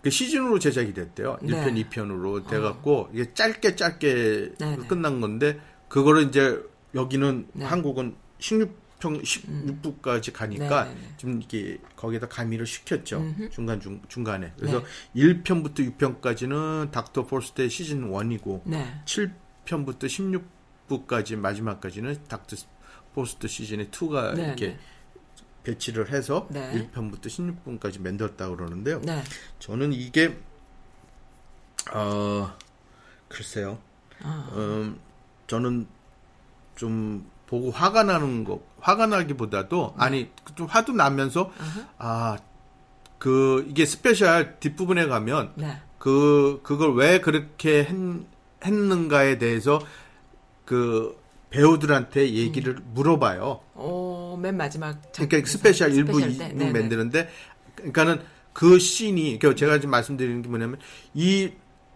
그 시즌으로 제작이 됐대요. 음. 네. 1편, 2편으로 돼 갖고 이게 짧게 짧게 네, 네. 끝난 건데 그거를 이제 여기는 네. 한국은 16편 16부까지 가니까 네, 네, 네. 좀 이렇게 거기다 가미를 시켰죠. 음흠. 중간 중 중간에. 그래서 네. 1편부터 6편까지는 닥터 포스트의 시즌 1이고 네. 7편부터 16부까지 마지막까지는 닥터 Foster 시즌의 2가 네, 이렇게 네. 배치를 해서 네. 1편부터 16부까지 만들었다고 그러는데요. 네. 저는 이게 어 글쎄요. 아. 음, 저는 좀 보고 화가 나는 거 화가 나기보다도 네. 아니 좀 화도 나면서 아그 이게 special 뒷부분에 가면 네. 그 그걸 왜 그렇게 했, 했는가에 대해서 그 배우들한테 얘기를 물어봐요. 어, 맨 마지막 작- 그러니까 special 일부 special? 부 네네. 만드는데 그러니까는 그 씬이 그러니까 제가 지금 말씀드리는 게 뭐냐면 이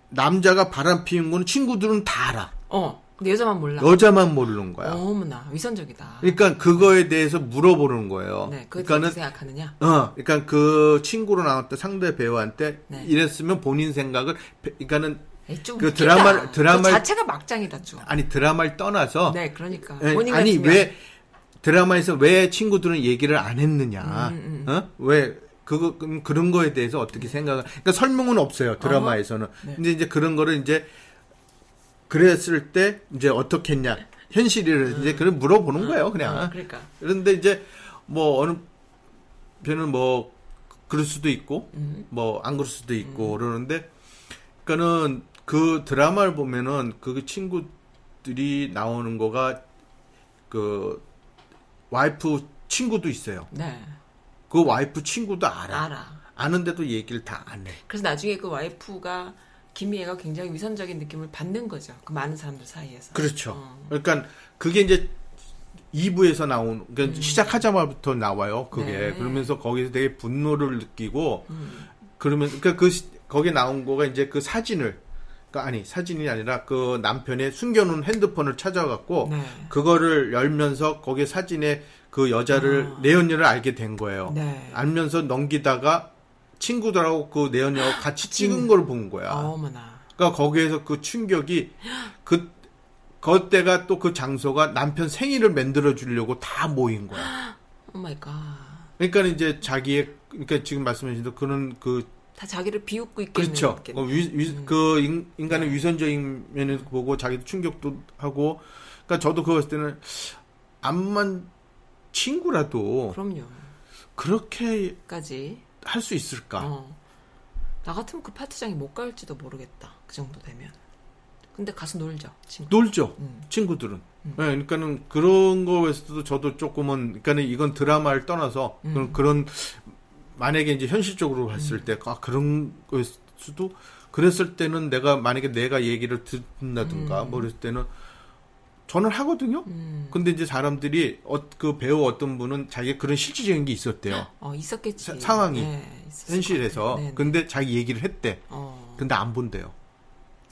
남자가 바람 피운 거는 친구들은 다 알아. 어. 근데 여자만 몰라. 여자만 모르는 거야. 어머나 위선적이다. 그러니까 그거에 대해서 물어보는 거예요. 네. 그러니까는 생각하느냐? 어, 그러니까 그 친구로 나왔던 상대 배우한테 네. 이랬으면 본인 생각을 배- 그러니까는 그 웃기다. 드라마를- 그 드라마를- 자체가 막장이다 좀. 아니 드라마를 떠나서 네, 그러니까. 예, 본인 아니 같으면 왜 드라마에서 왜 친구들은 얘기를 안 했느냐? 음, 어? 왜 그거 음, 그런 거에 대해서 어떻게 생각을? 그러니까 설명은 없어요 드라마에서는. 네. 근데 이제 그런 거를 이제 그랬을 때 이제 어떻게 했냐? 현실을 이제 그걸 물어보는 거예요 그냥. 어, 그러니까. 그런데 이제 뭐 어느 편은 뭐 그럴 수도 있고 음. 뭐안 그럴 수도 있고 그러는데 그러니까는 그 드라마를 보면은 그 친구들이 나오는 거가 그 와이프 친구도 있어요. 네. 그 와이프 친구도 알아. 알아. 아는데도 얘기를 다 안 해. 그래서 나중에 그 와이프가 김희애가 굉장히 위선적인 느낌을 받는 거죠. 그 많은 사람들 사이에서. 그렇죠. 어. 그러니까 그게 이제 2부에서 나온 그러니까 시작하자마부터 나와요. 그게 음. 네. 그러면서 거기서 되게 분노를 느끼고 음. 그러면 그러니까 그 시- 거기에 나온 거가 이제 그 사진을 그러니까 아니 사진이 아니라 그 남편의 숨겨놓은 핸드폰을 찾아갖고 네. 그거를 열면서 거기 사진에 그 여자를 내연녀를 알게 된 거예요. 아. 네. 알면서 넘기다가 친구들하고 그 내연녀하고 같이 찍은 걸 본 거야. 어머나. 그러니까 거기에서 그 충격이 그 그때가 또 그 장소가 남편 생일을 만들어 주려고 다 모인 거야. Oh my god. 그러니까 이제 자기의 그러니까 지금 말씀하신 대로 그런 그 다 자기를 비웃고 있겠네. 그렇죠. 있겠네. 그, 위, 위- 그 인, 인간의 위선적인 면을 보고 자기도 충격도 하고 그러니까 저도 그거 봤을 때는 암만 친구라도 그럼요. 그렇게 까지. 할 수 있을까? 어. 나 같으면 그 파티장에 못 갈지도 모르겠다. 그 정도 되면. 근데 가서 놀죠, 친구. 놀죠. 음. 친구들은. 네, 그러니까는 그런 거에서도 저도 조금은 그러니까는 이건 드라마를 떠나서 음. 그런, 그런 만약에 이제 현실적으로 봤을 때 아, 그런 거일 수도 그랬을 때는 내가 만약에 내가 얘기를 듣는다든가 음. 뭐 그랬을 때는 저는 하거든요. 음. 근데 이제 사람들이 어, 그 배우 어떤 분은 자기 그런 실질적인 게 있었대요. 어, 있었겠지. 사- 상황이. 네, 현실에서. 같아요. 근데 자기 얘기를 했대. 어, 근데 안 본대요.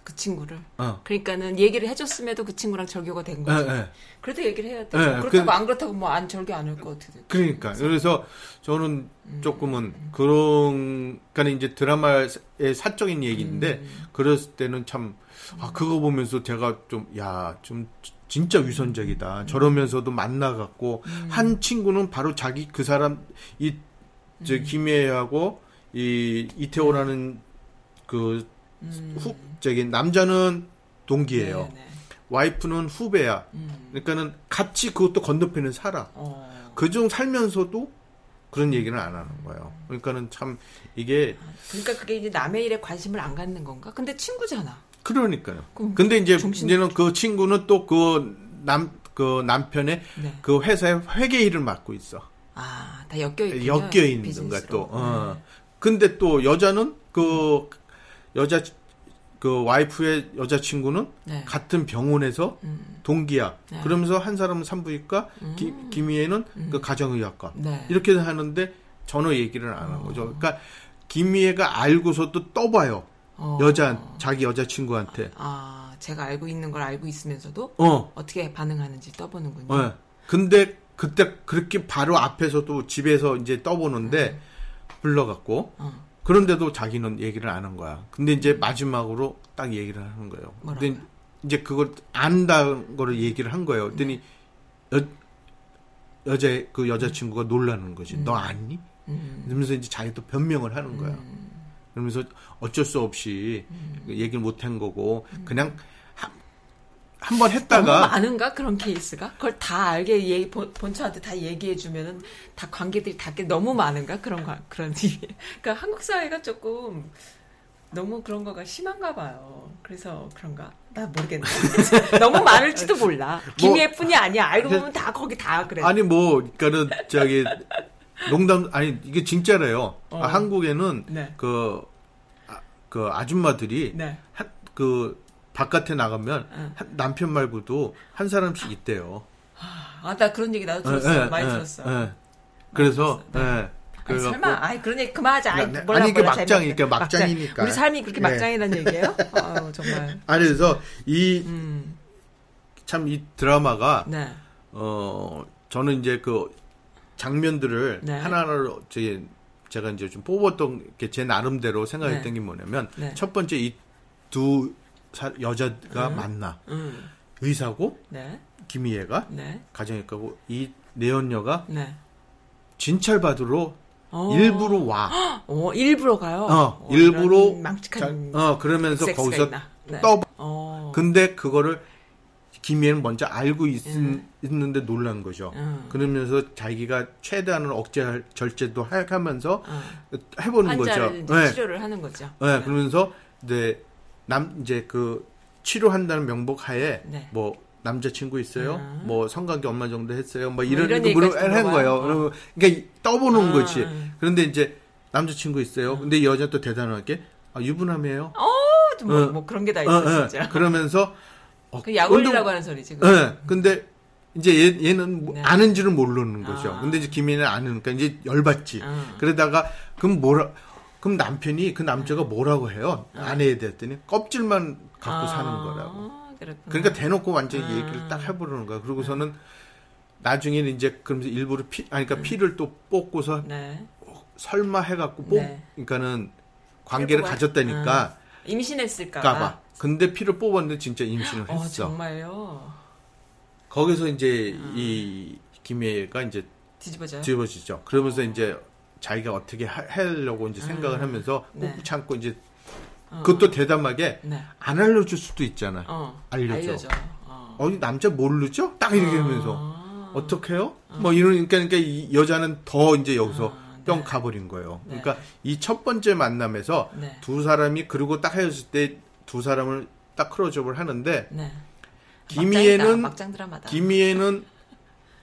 그 친구를. 어. 그러니까는 얘기를 해줬음에도 그 친구랑 절교가 된 예, 거지. 예. 그래도 얘기를 해야 돼. 예, 그렇다고 그- 안 그렇다고 뭐 안 절교 안할것 같아. 그러니까 그래서 저는 음. 조금은 그런 그러니까 이제 드라마의 사적인 얘기인데 음. 그랬을 때는 참 아, 그거 보면서 제가 좀 야좀 진짜 위선적이다 저러면서도 만나갖고 음. 한 친구는 바로 자기 그 사람 이저 음. 김혜하고 이 이태호라는 그 음. 후, 저기 남자는 동기예요. 네, 네. 와이프는 후배야. 음. 그러니까는 같이 그것도 건너편에 살아. 어. 그중 살면서도 그런 얘기는 안 하는 거예요. 그러니까는 참 이게 그러니까 그게 이제 남의 일에 관심을 안 갖는 건가? 근데 친구잖아. 그러니까요. 근데 이제 문제는 그 친구는 또 그 남 그 남편의 네. 그 회사의 회계 일을 맡고 있어. 아, 다 엮여 있군요. 엮여 있는 비즈니스로. 또. 어. 네. 근데 또 여자는 그 여자 그 와이프의 여자 친구는 네. 같은 병원에서 음. 동기야. 네. 그러면서 한 사람은 산부인과, 기- 김희애는 그 가정의학과. 네. 이렇게 하는데 전혀 얘기를 안 한 거죠. 그러니까 김희애가 알고서도 떠봐요. 어. 여자 자기 여자 친구한테. 아, 제가 알고 있는 걸 알고 있으면서도 어. 어떻게 반응하는지 떠보는군요. 예. 근데 그때 그렇게 바로 앞에서도 집에서 이제 떠보는데 불러갖고 어. 그런데도 자기는 얘기를 안 한 거야. 근데 이제 마지막으로 딱 얘기를 하는 거예요. 뭐라고요? 근데 이제 그걸 안다는 거를 얘기를 한 거예요. 그랬더니 여, 여자 그 여자친구가 놀라는 거지. 너 아니? 음. 그러면서 이제 자기도 변명을 하는 거야. 그러면서 어쩔 수 없이 음. 얘기를 못 한 거고 그냥 한번 너무 했다가 많은가 그런 케이스가? 그걸 다 알게 얘기, 본, 본처한테 다 얘기해 주면은 다 관계들이 닿게 너무 많은가 그런 거 그런 일이. 그러니까 한국 사회가 조금 너무 그런 거가 심한가 봐요. 그래서 그런가? 나 모르겠네. 너무 많을지도 몰라. 김예뿐이 아니야. 알고 보면 다 거기 다 그래. 아니 뭐 그러니까는 저기 농담 아니 이게 진짜래요. 어. 아, 한국에는 네. 그, 아, 그 아줌마들이 네. 한, 그 바깥에 나가면 응. 한- 남편 말고도 한 사람씩 있대요. 아, 나 그런 얘기 나도 들었어. 예, 많이 예, 들었어. 예. 그래서 예. 아니, 설마, 아이, 그런 얘기 그만하자. 아이, 나- 몰라, 아니, 이게 막장이니까. 막장이니까. 우리 삶이 그렇게 네. 막장이라는 얘기예요? 아유, 정말. 아니 그래서 이 음, 참이 드라마가 네. 어 저는 이제 그 장면들을 네. 하나하나로 제 제가 이제 좀 뽑았던 게 제 나름대로 생각했던 네. 게 뭐냐면 네. 첫 번째 이 두 여자가 만나 음, 의사고 네. 김희애가 네. 가정의과고 이 내연녀가 네. 진찰 받으러 어. 일부러 와. 어, 일부러 가요? 어, 어, 일부러 망측한 자- 어 그러면서 거기서 있나? 네. 떠. 어. 근데 그거를 김희애는 먼저 알고 있, 는데 놀란 거죠. 음. 그러면서 자기가 최대한을 억제 절제도 해- 하면서 어. 해보는 거죠. 네. 치료를 하는 거죠. 네, 그러면서 이제 남 이제 그 치료한다는 명목하에 네. 뭐 남자친구 있어요? 음. 뭐 성관계 얼마 정도 했어요? 뭐 이런 이런 거 물어 얘기까지 한 거예요. 그러면 그러니까 떠보는 아, 거지. 음. 그런데 이제 남자친구 있어요. 근데 여자 또 대단하게 아, 유부남이에요. 어, 뭐, 어. 뭐 그런 게다 어, 있어, 어. 진짜. 그러면서 어, 그 약올리라고 하는 소리지. 예. 그거. 근데 이제 얘, 얘는 뭐 네. 아는지는 모르는 거죠. 아. 근데 이제 김희는 아니니까 이제 열받지. 아. 그러다가 그럼 뭐라 그럼 남편이 그 남자가 뭐라고 해요? 아. 아내에 대했더니 껍질만 갖고 사는 거라고. 그렇구나. 그러니까 대놓고 완전히 아. 얘기를 딱 해버리는 거야. 그러고서는 나중에는 이제 그러면서 일부러 피, 아니 그러니까 피를 또 뽑고서 네. 설마 해갖고 뽑, 네. 그러니까는 관계를? 가졌다니까 임신했을까봐. 근데 피를 뽑았는데 진짜 임신을 어, 했어. 정말요. 거기서 이제 아. 이 김혜가 이제 뒤집어져요. 뒤집어지죠. 그러면서 이제 자기가 어떻게 하, 하려고 이제 생각을 하면서 꾹 네. 참고 이제 어. 그것도 대담하게 네. 안 알려줄 수도 있잖아. 어. 알려줘. 어. 어, 이 남자 모르죠? 딱 이렇게 아. 하면서 어떡해요? 뭐 이러니까 그러니까 이 여자는 더 이제 여기서 아, 네. 뿅 가버린 거예요. 네. 그러니까 이 첫 번째 만남에서 네. 두 사람이 그리고 딱 헤어질 때 두 사람을 딱 크로즈업을 하는데 네. 김희애는 막장. 김희애는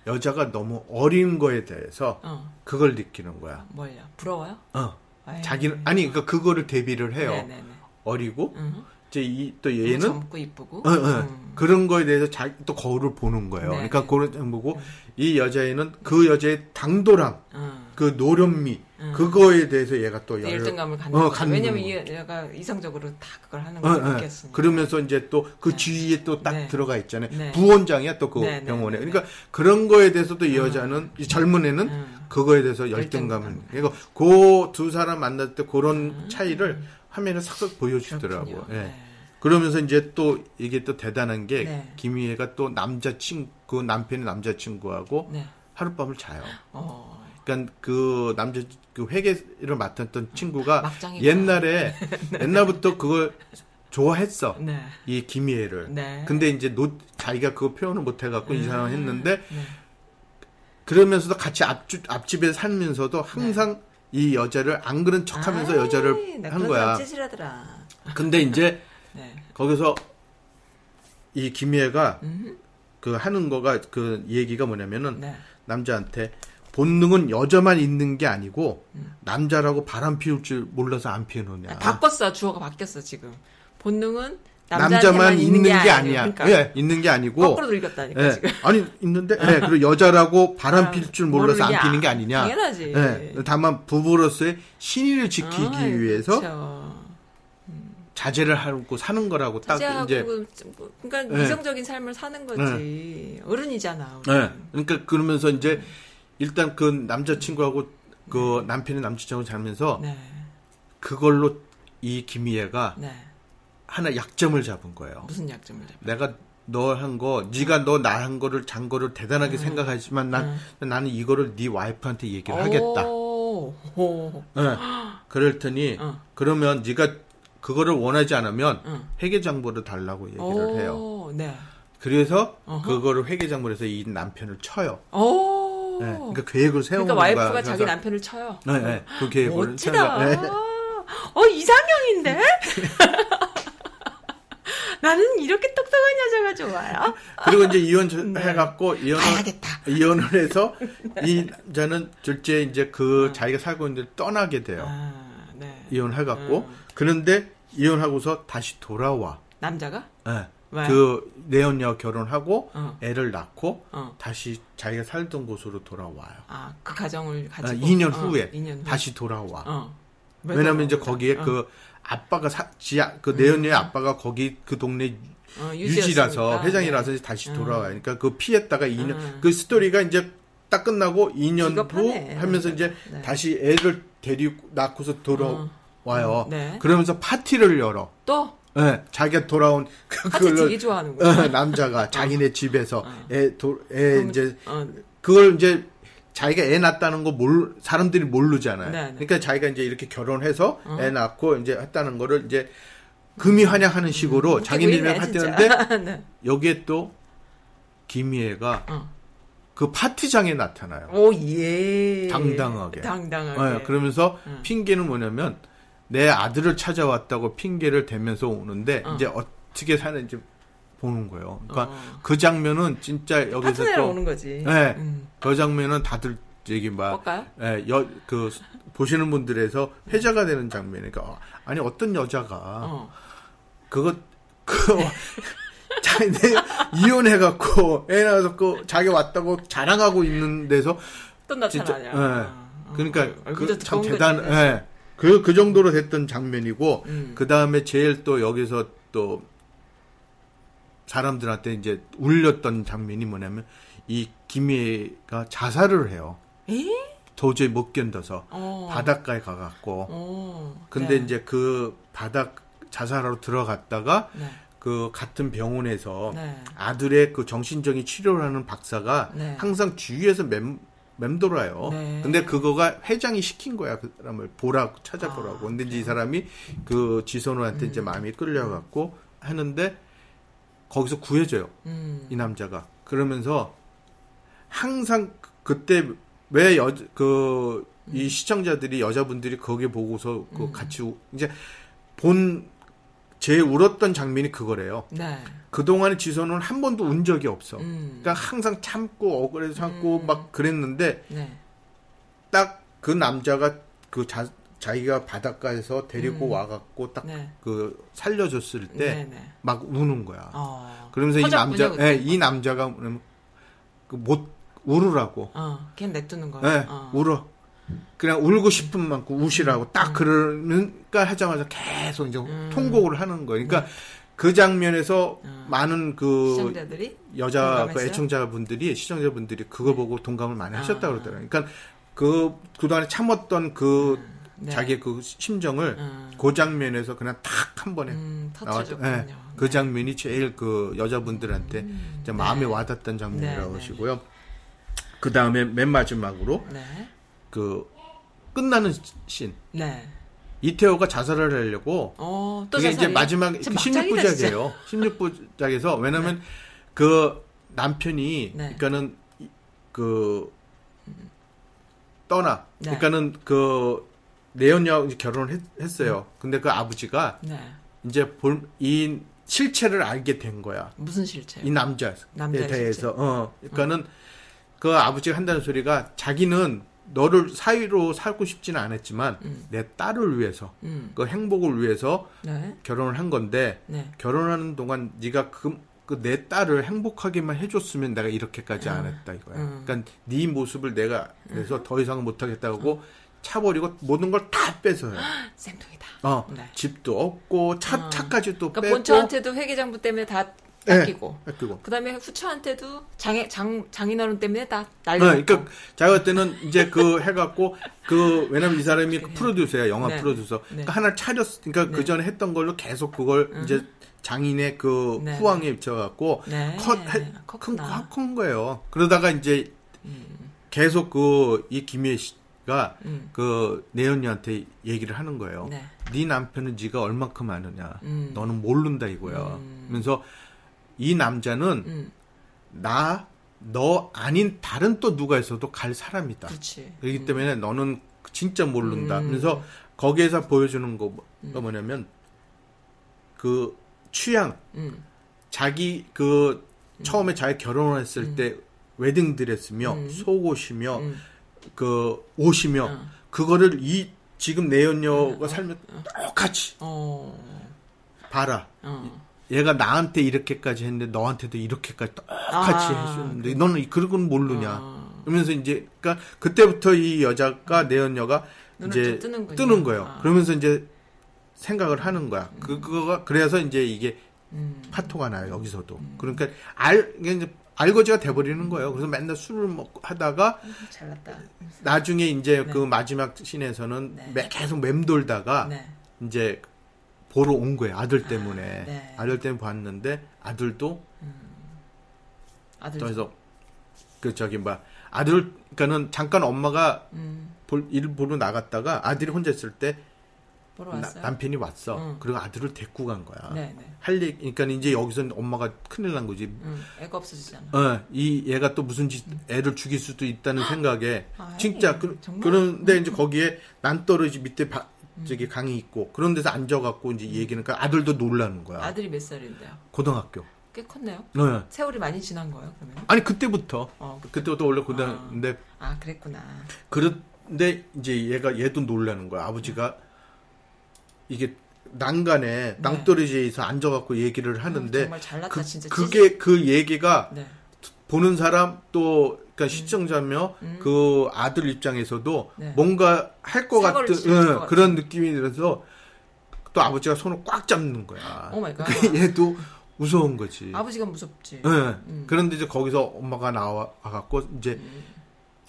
여자가 너무 어린 거에 대해서 어. 그걸 느끼는 거야. 뭘요? 부러워요? 어. 아유. 자기는 아니 그러니까 그거를 대비를 해요. 네네네. 어리고 음. 이제 이 또 얘는 젊고 이쁘고. 어, 어. 음. 그런 거에 대해서 자기 또 거울을 보는 거예요. 네, 그러니까 네. 그걸 좀 보고 이 여자애는 그 여자의 당돌함, 음. 그 노련미 그거에 대해서 얘가 또 열- 열등감을 갖는 어. 갖는 왜냐면 얘가 이성적으로 다 그걸 하는 어, 걸 어. 느꼈으니까. 그러면서 이제 또 그 주위에 또딱 네. 들어가 있잖아요. 네. 부원장이야 또그 네, 네, 병원에. 네, 그러니까 그런 거에 대해서도 이 여자는 이 젊은 애는 음. 그거에 대해서 열등감을. 열등감. 그러니까 그 두 사람 만날 때 그런 차이를 화면에 싹싹 보여주더라고요. 음. 예. 네. 그러면서 이제 또 이게 또 대단한 게 네. 김희애가 또 남자친구 그 남편의 남자친구하고 네. 하룻밤을 자요. 어. 그러니까 그 남자 그 회계를 맡았던 친구가 막장이구나. 옛날에 옛날부터 그걸 좋아했어. 네. 이 김희애를. 네. 근데 이제 노, 자기가 그거 표현을 못 해갖고 이 사람 했는데 네. 그러면서도 같이 앞집 앞집에 살면서도 항상 이 여자를 안 그런 척하면서 아이, 여자를 나한 거야. 찌질하더라. 근데 이제 네. 거기서 이 김희애가 그 하는 거가 그 얘기가 뭐냐면은 네. 남자한테 본능은 여자만 있는 게 아니고 음. 남자라고 바람 피울 줄 몰라서 안 피우느냐. 아, 바꿨어. 주어가 바뀌었어, 지금. 본능은 남자만 있는 게 아니에요. 아니야. 그러니까 예, 있는 게 아니고 거꾸로 읽었다니까, 예, 지금. 아니 있는데 예, 그리고 여자라고 바람 필 줄 몰라서 안게 피는 게 아- 아니냐. 당연하지. 예, 다만 부부로서의 신의를 지키기 아, 위해서 그쵸. 자제를 하고 사는 거라고 딱 이제 그- 뭐, 그러니까 예. 이성적인 삶을 사는 거지. 어른이잖아. 예. 그러니까 그러면서 이제 일단 그 남자친구하고 그 남편의 남자친구하고 살면서 네. 그걸로 이 김희애가 네. 하나 약점을 잡은 거예요. 무슨 약점을 잡 내가 너한 거, 네가 너 나 한 거를 잔 거를 대단하게 생각하지만 난 나는 이거를 네 와이프한테 얘기를 하겠다. 오, 오. 예. 그럴 테니 어. 그러면 네가 그거를 원하지 않으면 응. 회계 장부를 달라고 얘기를 해요. 오, 네. 그래서 어허. 그거를 회계 장부에서 이 남편을 쳐요. 오. 예. 그러니까 계획을 세우는 그러니까 와이프가 거야. 자기 남편을 쳐요. 네, 네. 그 계획을 멋지다. 네. 어, 이상형인데? 나는 이렇게 똑똑한 여자가 좋아요. 그리고 이제 이혼 해갖고 이혼을 네. 봐야겠다. 이혼을 해서 이 남자는 둘째 이제 그 자기가 살고 있는 데를 떠나게 돼요. 아, 네. 이혼해갖고 음. 그런데 이혼하고서 다시 돌아와. 남자가? 예. 왜? 그 내연녀 결혼하고 어. 애를 낳고 어. 다시 자기가 살던 곳으로 돌아와요. 아, 그 가정을 아, 가지고. 2년 어, 후에 2년 후에. 다시 돌아와. 어. 왜 왜냐면 이제 거기에? 그 아빠가 사, 지하 그 내연녀의 아빠가 거기 그 동네 어, 어, 유지라서. 회장이라서 네. 다시 음. 돌아와요. 그러니까 그 피했다가 2년 음. 그 스토리가 이제 딱 끝나고 2년 기겁하네. 후 하면서 이제 네. 다시 애를 데리고 낳고서 돌아와요. 네. 그러면서 파티를 열어. 또 예, 자기가 돌아온 그 그걸로 되게 좋아하는구나. 어, 남자가 자기네 집에서 애, 도, 애 그럼, 이제 어, 그걸 이제 자기가 애 낳았다는 거 몰, 사람들이 모르잖아요. 네, 네. 그러니까 자기가 이제 이렇게 결혼해서 애 낳고 이제 했다는 거를 이제 금이 환영하는 식으로 자기네들 웃기네, 파티하는데 진짜. 네. 여기에 또 김희애가 어. 그 파티장에 나타나요. 오, 예. 당당하게. 당당하게. 예, 그러면서 음. 핑계는 뭐냐면 내 아들을 찾아왔다고 핑계를 대면서 오는데 어. 이제 어떻게 사는지 보는 거예요. 그러니까 어. 그 장면은 진짜 여기서 또 오는 거지. 네. 음. 그 장면은 다들 얘기 막 볼까요? 예, 여, 그 보시는 분들에서 회자가 되는 장면이니까 어, 아니 어떤 여자가 어. 그거 그 자기네 이혼해갖고 애 낳아서 그 자기 왔다고 자랑하고 있는 데서 또 진짜 나타나냐. 예. 어. 그러니까 얼굴도 그참 대단. 예. 그, 그 정도로 됐던 장면이고, 음. 그 다음에 제일 또 여기서 또 사람들한테 이제 울렸던 장면이 뭐냐면, 이 김희애가 자살을 해요. 에? 도저히 못 견뎌서. 어. 바닷가에 가갖고. 어. 근데 네. 이제 그 바닥 자살하러 들어갔다가, 네. 그 같은 병원에서 네. 아들의 그 정신적인 치료를 하는 박사가 네. 항상 주위에서 맴, 맴돌아요. 네. 근데 그거가 회장이 시킨 거야. 그 사람을 보라고 찾아보라고. 아, 근데 이제 이 사람이 그 지선우한테 이제 마음이 끌려갖고 하는데 거기서 구해줘요. 음. 이 남자가. 그러면서 항상 그- 그때 왜 여, 그, 이 시청자들이, 여자분들이 거기 보고서 그 같이, 우- 이제 본, 제일 울었던 장면이 그거래요. 네. 그동안에 지선은 한 번도 운 적이 없어. 음. 그러니까 항상 참고 억울해서 참고 막 그랬는데 네. 딱그 남자가 그 자, 자기가 바닷가에서 데리고 와갖고 딱 네. 그 살려줬을 때막 네네. 우는 거야. 어. 그러면서 이 남자. 예, 이 남자가 그못 우르라고. 어, 그냥 냅두는 거야. 예, 어. 울어. 그냥 울고 싶은 만큼 우시라고 딱 그러니까 하자마자 계속 이제 음. 통곡을 하는 거예요. 그러니까 그 장면에서 많은 그 시청자들이 여자 그? 애청자분들이 시청자분들이 그거 보고 동감을 많이 하셨다고 그러더라고요. 그러니까 그 그동안에 참았던 그 네. 자기의 그 심정을 음. 그 장면에서 그냥 탁 한 번에 음, 나왔죠. 터쳐줬군요. 예, 그 장면이 제일 그 여자분들한테 이제 마음에 와닿던 장면이라고 네, 네. 하시고요. 그 다음에 맨 마지막으로 네. 그 끝나는 씬 네. 이태호가 자살을 하려고 어, 또 이제? 마지막 진짜 그 막장이다, 진짜. 16부작이에요. 16부작에서 왜냐면 그 남편이 네. 그러니까는 이- 그 떠나 네. 그러니까는 그 이제 결혼을 했, 했어요. 근데 그 아버지가 네. 이제 볼, 이 실체를 알게 된 거야. 무슨 실체? 이 남자에 남자의 대해서. 어. 그러니까는 그 아버지가 한다는 소리가 자기는 너를 사위로 살고 싶지는 않았지만 내 딸을 위해서 음. 그 행복을 위해서 네. 결혼을 한 건데 네. 결혼하는 동안 네가 그내 딸을 행복하게만 해줬으면 내가 이렇게까지 안 했다 이거야. 음. 그러니까 네 모습을 내가 그래서 더 이상 못하겠다고 차버리고 모든 걸 다 뺏어요. 쌤통이다. 어, 네. 집도 없고 차 어. 차까지 또 그러니까 빼고 본처한테도 회계장부 때문에 다 네, 뺏기고. 뺏기고. 그다음에 후처한테도 장애 장 장인어른 때문에 다 네, 날리고. 그러니까 자기 때는 이제 그 해갖고 그 왜냐면 이 사람이 그 프로듀서야 영화 네. 프로듀서. 네. 그러니까 하나 차렸. 그러니까 그 전에 했던 걸로 계속 그걸 이제 장인의 그 네. 후왕에 입혀갖고 네. 컷 해- 컸구나. 큰, 큰 거예요. 그러다가 이제 계속 그 이 김혜 씨가 음. 그 내연녀한테 얘기를 하는 거예요. 네. 네 남편은 네가 얼만큼 아느냐. 음. 너는 모른다 이거야. 음. 그러면서 이 남자는 음. 나, 너 아닌 다른 또 누가 있어도 갈 사람이다. 그렇지. 그렇기 때문에 너는 진짜 모른다. 음. 그래서 거기에서 보여주는 거가 뭐냐면 그 취향, 음. 자기 그 처음에 자기 결혼했을 때 웨딩 드레스며 음. 속옷이며 음. 그 옷이며 어. 그거를 이 지금 내 연녀가 살면 똑같이 어. 봐라. 어. 얘가 나한테 이렇게까지 했는데 너한테도 이렇게까지 똑같이 아, 해줬는데 너는 그런 건 모르냐. 아. 그러면서 이제 그러니까 그때부터 이 여자가 내연녀가 눈을 이제. 뜨는 거예요. 아. 그러면서 이제 생각을 하는 거야. 그 그거가 그래서 이제 이게 음. 파토가 나요 여기서도. 그러니까 알 이제 알거지가 돼버리는 거예요. 그래서 맨날 술을 먹고 하다가 잘났다. 나중에 이제 그 마지막 씬에서는 네. 매- 계속 맴돌다가 네. 이제 보러 온 거예요. 아들 때문에. 네. 아들 때문에 봤는데 아들도 아들. 그래서 그 저기 뭐 아들 그러니까는 잠깐 엄마가 음. 볼, 일 보러 나갔다가 아들이 혼자 있을 때 나-. 남편이 왔어. 응. 그리고 아들을 데리고 간 거야. 네, 네. 할 얘기, 그러니까 이제 여기서 엄마가 큰일 난 거지. 음. 애가 없어지잖아. 어, 이 얘가 또 무슨 짓, 애를 죽일 수도 있다는 생각에 아이, 진짜 그, 정말? 음. 그런데 이제 거기에 난떨어지 밑에 바, 저기 강이 있고 그런 데서 앉아갖고 이제 얘기는 그 아들도 놀라는 거야. 아들이 몇 살인데요? 고등학교. 꽤 컸네요. 네. 세월이 많이 지난 거예요, 그러면? 아니 그때부터 어, 그때 부터 원래 고등학교인데 아, 그랬구나. 그런데 이제 얘가 얘도 놀라는 거야. 아버지가 이게 난간에 낭떠러지에서 앉아갖고 얘기를 하는데 음, 정말 잘났다, 그, 진짜. 그게 그 얘기가 네. 보는 사람 또 그러니까 시청자며 그 아들 입장에서도 네. 뭔가 할 것 같은 응, 것 같은. 그런 느낌이 들어서 또 아버지가 손을 꽉 잡는 거야. Oh my god. 얘도 무서운 거지. 아버지가 무섭지. 예. 그런데 이제 거기서 엄마가 나와 갖고 이제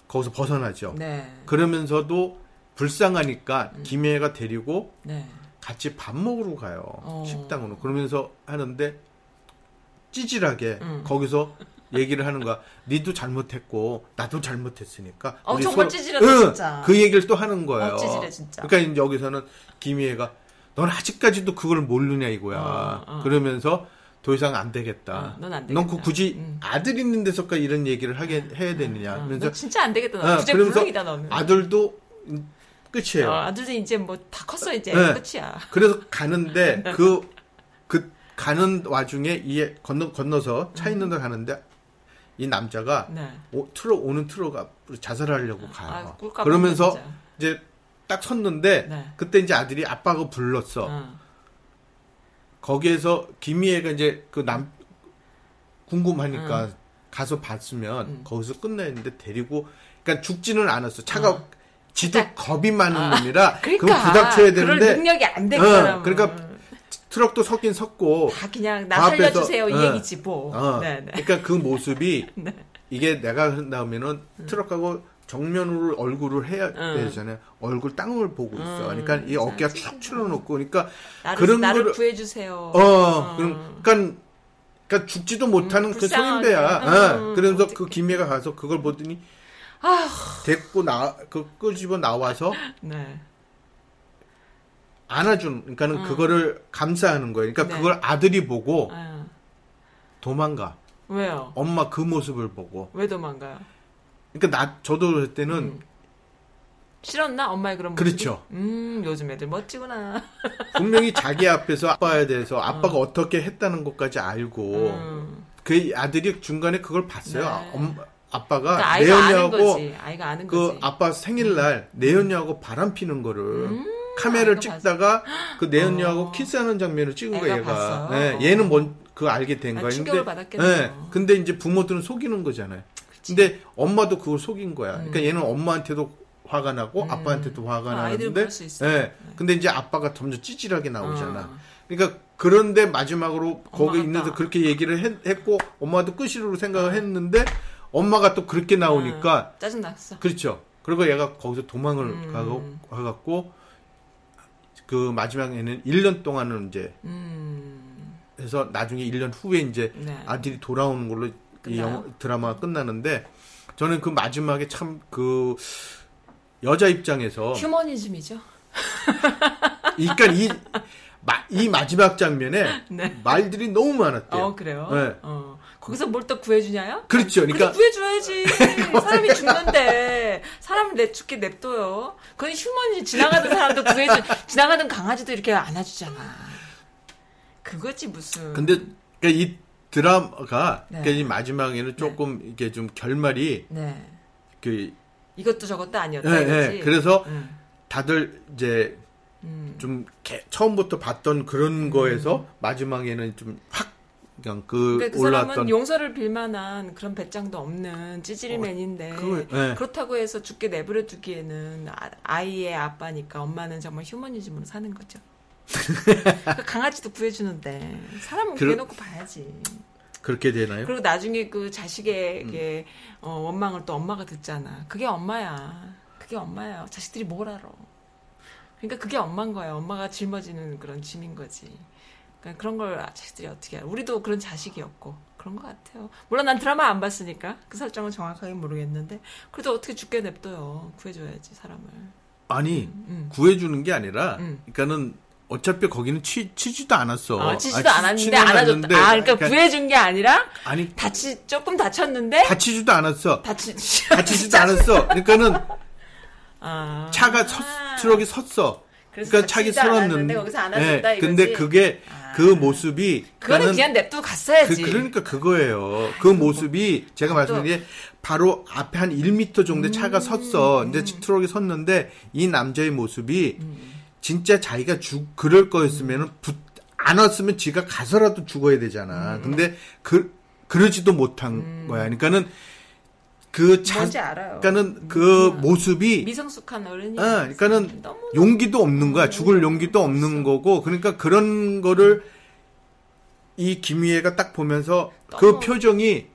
거기서 벗어나죠. 음. 네. 그러면서도 불쌍하니까 김혜가 데리고 네. 같이 밥 먹으러 가요. 어. 식당으로. 그러면서 하는데 찌질하게 음. 거기서 얘기를 하는 거야. 니도 잘못했고 나도 잘못했으니까. 어, 정말 찌질하다, 응, 진짜. 그 얘기를 또 하는 거예요. 어, 찌질해, 진짜. 그러니까 이제 여기서는 김희애가 넌 아직까지도 그걸 모르냐 이거야. 어, 어. 그러면서 더 이상 안 되겠다. 어, 넌안 넌그 되겠다. 굳이 음. 아들 있는 데서까지 이런 얘기를 하게 해야 되느냐. 어, 그러면서 너 진짜 안 되겠다. 어, 너 주제 그러면서 불능이다, 너는. 아들도 음, 끝이에요. 어, 아들도 이제 뭐 다 컸어, 이제. 네. 끝이야. 그래서 가는데 그, 그 가는 와중에 이에 건너 건너서 차 있는 데 가는데 이 남자가 네. 오, 트럭 오는 트럭 앞으로 자살하려고 아, 가요. 꿀값 그러면서 진짜. 이제 딱 섰는데 네. 그때 이제 아들이 아빠가 불렀어. 어. 거기에서 김희애가 이제 그 남 궁금하니까 음. 가서 봤으면 거기서 끝냈는데 데리고 그러니까 죽지는 않았어. 차가 어. 지도 겁이 많은 놈이라 그러니까 그걸 부닥쳐야 되는데 능력이 안된 어, 그러니까 트럭도 섰긴 섰고 다 그냥 나그 살려주세요 이 어. 얘기지 뭐. 어, 네, 네. 그러니까 그 모습이 네. 이게 내가 나오면은 트럭하고 정면으로 얼굴을 해야 음. 되잖아요. 얼굴 땅을 보고 있어. 음, 그러니까 이 어깨가 쭉 틀어놓고, 그러니까 나를, 그런 나를 거를 구해주세요. 어, 그럼 그러니까 그러니까 죽지도 못하는 음, 그. 소인배야. 음, 어, 그래서 어떡해. 그 김혜가 가서 그걸 보더니 아, 데리고 나 그 끄집어 나와서 네. 안아준. 그러니까는 그거를 감싸하는 거예요. 그러니까 음. 네. 그걸 아들이 보고 아, 도망가. 왜요? 엄마 그 모습을 보고. 왜 도망가요? 그러니까 나 저도 그럴 때는 음. 싫었나 엄마의 그런 모습이? 그렇죠. 음, 요즘 애들 멋지구나. 분명히 자기 앞에서 아빠에 대해서 아빠가 어. 떻게 했다는 것까지 알고 음. 그 아들이 중간에 그걸 봤어요. 네. 엄, 아빠가 그러니까 내연녀하고 그 거지. 아빠 생일날 내연녀하고 바람 피는 거를 음, 카메라를 아이가 찍다가 그 내연녀하고 어. 키스하는 장면을 찍은 거예요, 얘가. 네, 어. 얘는 뭔그 알게 된 아. 충격을 근데. 네, 근데 이제 부모들은 속이는 거잖아요. 근데 엄마도 그걸 속인 거야. 그러니까 얘는 엄마한테도 화가 나고 음. 아빠한테도 화가 아, 나는데 있어요. 네. 근데 이제 아빠가 점점 찌질하게 나오잖아. 어. 그러니까 그런데 마지막으로 거기 있는데 딱- 그렇게 얘기를 했, 고 엄마도 끝이로 생각을 했는데 엄마가 또 그렇게 나오니까 짜증 났어. 그렇죠. 그리고 얘가 거기서 도망을 음. 가고 가갖고 그 마지막에는 1년 동안은 이제 음, 해서 나중에 1년 후에 이제 네. 아들이 돌아오는 걸로 이? 영화, 드라마가 끝나는데 저는 그 마지막에 참 그 여자 입장에서 휴머니즘이죠. 그러니까 이, 마, 이 마지막 장면에 네. 말들이 너무 많았대요. 어, 그래요? 네. 어. 거기서 뭘 또 구해주냐요? 그렇죠. 그러니까 구해줘야지. 사람이 죽는데 사람을 내 죽게 냅둬요. 그건 휴머니 지나가던 사람도 구해줘. 지나가던 강아지도 이렇게 안아주잖아. 그거지 무슨. 근데 그러니까 이 드라마가 네. 그러니까 이 마지막에는 조금 이게 좀 결말이 네. 그 이것도 저것도 아니었다 예, 이거지. 예. 그래서 음, 다들 이제 음. 좀 개- 처음부터 봤던 그런 거에서 마지막에는 좀확 그냥 그 그러니까 그 사람은 용서를 빌만한 그런 배짱도 없는 찌질이맨인데 그걸- 네. 그렇다고 해서 죽게 내버려 두기에는 아- 아이의 아빠니까 엄마는 정말 휴머니즘으로 사는 거죠. 그 강아지도 구해주는데 사람은 그러- 구해놓고 봐야지. 그렇게 되나요? 그리고 나중에 그 자식에게 어, 원망을 또 엄마가 듣잖아. 그게 엄마야. 그게 엄마야. 자식들이 뭘 알아. 그러니까 그게 엄마인 거야. 엄마가 짊어지는 그런 짐인 거지. 그러니까 그런 걸 자식들이 어떻게 알아. 우리도 그런 자식이었고 그런 것 같아요. 물론 난 드라마 안 봤으니까 그 설정은 정확하게 모르겠는데 그래도 어떻게 죽게 냅둬요. 구해줘야지 사람을. 아니 음. 구해주는 게 아니라 음. 그러니까는 어차피 거기는 치, 치지도 않았어. 아, 치지도 아, 치- 않았는데 안아줬다. 아, 그러니까 구해준 게 아니라 아니 다치 조금 다쳤는데 다치지도 않았어. 다치 다치지도 않았어. 그러니까는 아. 차가 섰, 트럭이 섰어. 그러니까 차가 섰었는데. 거기서 안아줬다 이거지. 근데 그게 아. 그 모습이 그거는 그냥 냅두고 갔어야지. 그, 그러니까 그거예요. 그 모습이 제가 말씀드린 게 바로 앞에 한 1m 정도 차가 섰어. 음. 근데 트럭이 섰는데 이 남자의 모습이 진짜 자기가 죽 그럴 거였으면은 붙, 안 왔으면 지가 가서라도 죽어야 되잖아. 음. 근데 그 그러지도 못한 거야. 그러니까는 그 자. 그러니까는 그 모습이 미성숙한 어른이. 어, 그러니까는 용기도 없는 거야. 죽을 용기도 없는 거고. 그러니까 그런 거를 이 김희애가 딱 보면서 그 표정이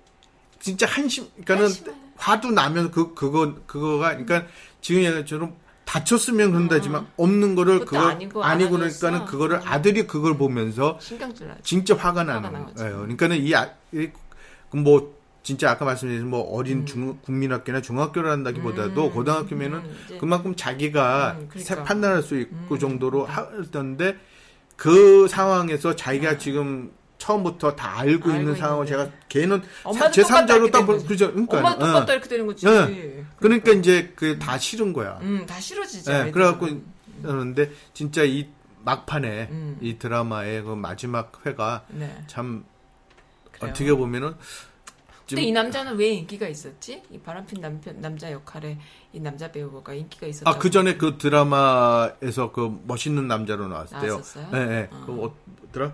진짜 한심, 그러니까는 한심해. 화도 나면 그, 그거, 그거가, 그러니까 지금 얘기처럼 다쳤으면 그런다지만 없는 거를 그거 아니고 아니고. 그러니까는 그거를 아들이 그걸 보면서 신경질 나지. 진짜 화가 나는. 거예요. 그러니까는 이, 아, 이, 뭐, 진짜 아까 말씀드린 뭐 어린 중, 국민학교나 중학교를 한다기보다도 음, 고등학교면은 음. 그만큼 자기가 음, 그러니까. 새- 판단할 수 있고 정도로 하던데 그 상황에서 자기가 지금 처음부터 다 알고, 아. 알고 있는 상황을. 제가 걔는 제 똑같다 3자로 이렇게 딱된 보, 거지. 그죠? 그러니까 엄마도 똑같다 어. 이렇게 되는 거지. 예. 그러니까 이제 그 다 싫은 거야. 음, 다 싫어지죠. 예, 애들은. 그래갖고 그러는데 진짜 이 막판에 음. 이 드라마의 그 마지막 회가 네. 참 그래요. 어떻게 보면은 근데 이 남자는 왜 인기가 있었지? 이 바람핀 남편 남자 역할에 이 남자 배우가 인기가 있었다. 아, 그 전에 그 드라마에서 그 멋있는 남자로 나왔대요. 나왔었어요? 네, 네. 어. 그 어더라?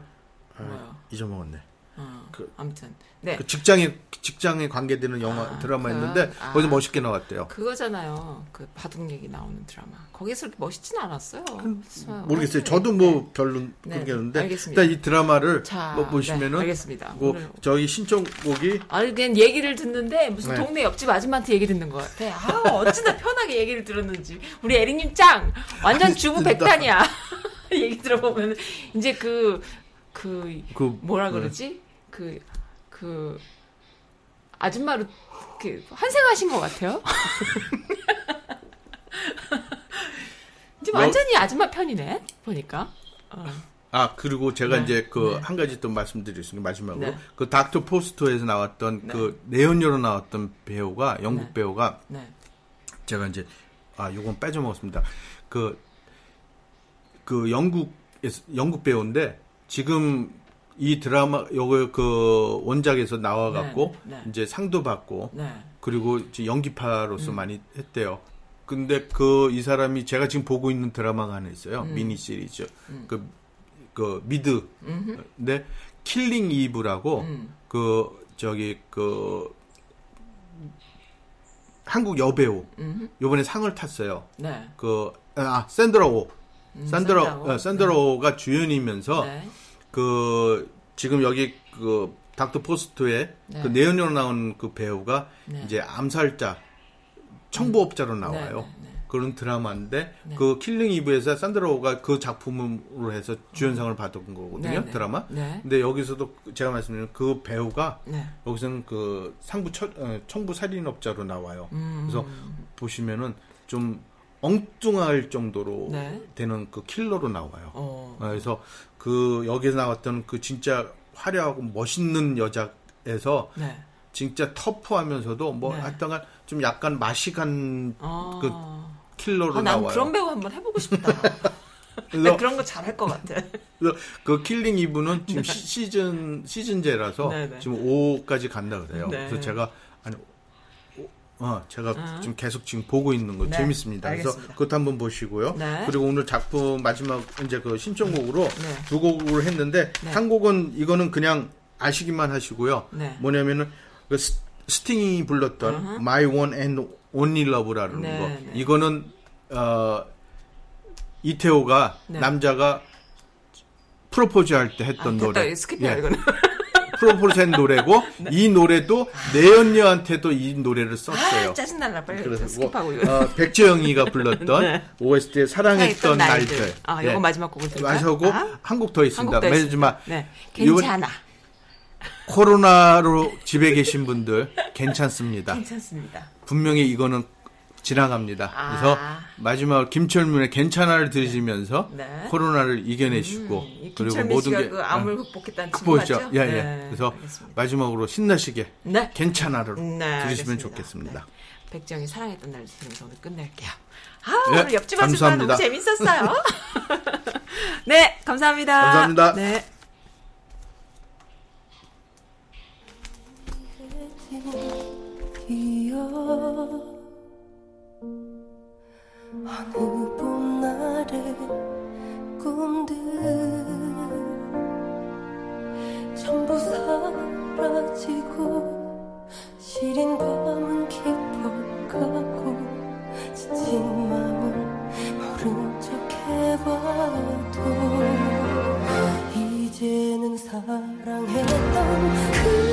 아? 잊어먹었네. 어, 그- 아무튼 네 그 직장에 직장에 관계되는 영화 아, 드라마였는데 그- 아. 거기서 멋있게 나왔대요. 그거잖아요. 그 바둑 얘기 나오는 드라마. 거기서 그렇게 멋있진 않았어요. 모르겠어요. 어, 저도 네. 뭐 별로 네, 그러겠는데 알겠습니다. 일단 이 드라마를 자, 뭐 보시면은 네, 알겠습니다. 그 오늘- 저희 신청곡이 아니 그냥 얘기를 듣는데 무슨 네. 동네 옆집 아줌마한테 얘기 듣는 것 같아. 아 어찌나 편하게 얘기를 들었는지. 우리 에릭님 짱 완전 주부 진짜. 백단이야. 얘기 들어보면 이제 그그그 뭐라 그러지? 그 그 아줌마로 그 환생하신 것 같아요. 이제 뭐- 완전히 아줌마 편이네 보니까. 어. 아 그리고 제가 네, 이제 그 네. 한 가지 또 말씀드리겠습니다 마지막으로 네. 그 닥터 포스터에서 나왔던 네. 그 내연녀로 나왔던 배우가 영국 네. 배우가 네. 제가 이제 아 요건 빼줘 먹었습니다 그그 영국에서 영국 배우인데 지금 이 드라마 요거 그 원작에서 나와갖고 네, 네. 이제 상도 받고 네. 그리고 이제 연기파로서 많이 했대요. 근데 그 이 사람이 제가 지금 보고 있는 드라마가 하나 있어요. 미니 시리즈. 그, 그 미드. 근데 Killing Eve라고 음. 그 저기 그 한국 여배우 음. 요번에 상을 탔어요. 네. 그 아, 샌드라 오. 샌드라. 어, 샌드라 오가 주연이면서 네. 그 지금 여기 그 Doctor Foster에 네. 그 내연녀로 나온 그 배우가 네. 이제 암살자 청부업자로 나와요. 네, 네, 네. 그런 드라마인데 네. 그 Killing Eve에서 산드라 오가 그 작품으로 해서 주연상을 받은 거거든요. 네, 네. 드라마. 네. 근데 여기서도 제가 말씀드린 그 배우가 네. 여기서는 그 상부 처, 어, 청부 살인업자로 나와요. 음. 그래서 보시면은 좀 엉뚱할 정도로 네. 되는 그 킬러로 나와요. 어. 어, 그래서 그 여기서 나왔던 그 진짜 화려하고 멋있는 여자에서 네. 진짜 터프하면서도 뭐 네. 하여튼간 좀 약간 맛이 간 아. 그 킬러로 아, 난 나와요. 그런 배우 한번 해보고 싶다. 그래서 나 그런 거 잘할 것 같아. 그 Killing Eve는 지금 시- 시즌 시즌제라서 네, 네. 지금 5까지 간다 그래요. 네. 그래서 제가 어 제가 아. 지금 계속 지금 보고 있는 거 네, 재밌습니다. 그래서 알겠습니다. 그것도 한번 보시고요. 네. 그리고 오늘 작품 마지막 이제 그 신청곡으로 네. 두 곡을 했는데 네. 한 곡은 이거는 그냥 아시기만 하시고요. 네. 뭐냐면은 그 스- 스팅이 불렀던 My One and Only Love라는 네, 거. 네. 이거는 어 이태오가 네. 남자가 프로포즈 할때 아, 했던 됐다. 노래. skip이야, 예, 이거는. 프로포즈 한 노래고 이 노래도 내연녀한테 도 이 노래를 썼어요. 아, 짜증날라. 빨리 그래서 skip하고 뭐. 어, 백지영이가 불렀던 네. OST의 사랑했던 날들. 아, 예. 이거 마지막 곡을 들을까요? 하고 아? 한곡 더 있습니다. 한곡 더 마지막 네. 괜찮아. 코로나로 집에 계신 분들 괜찮습니다. 괜찮습니다. 분명히 이거는 지나갑니다. 아. 그래서 마지막 김철민의 괜찮아를 들으시면서 네. 코로나를 이겨내시고 음, 이 그리고 모든 게 그 암을 어, 극복했다는 극복했죠. 맞죠? 예, 예. 네, 그래서 알겠습니다. 마지막으로 신나시게 네. 괜찮아를 네, 들으시면 알겠습니다. 좋겠습니다. 네. 백정이 사랑했던 날 들으면서 오늘 끝낼게요. 아, 네, 오늘 옆집 아줌마 너무 감사합니다. 재밌었어요. 네, 감사합니다. 감사합니다. 네. 어느 봄날의 꿈들 전부 사라지고 시린 밤은 깊어가고 지친 마음을 모른 척 해봐도 이제는 사랑했던 그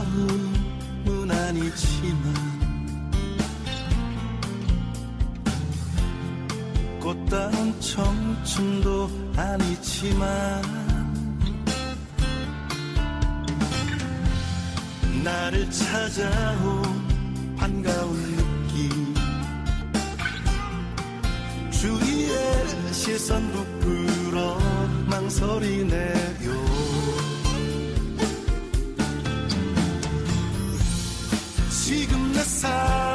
처음은 아니지만 꽃다운 청춘도 아니지만 나를 찾아온 반가운 느낌. 주위의 시선 부풀어 망설이네요. passar.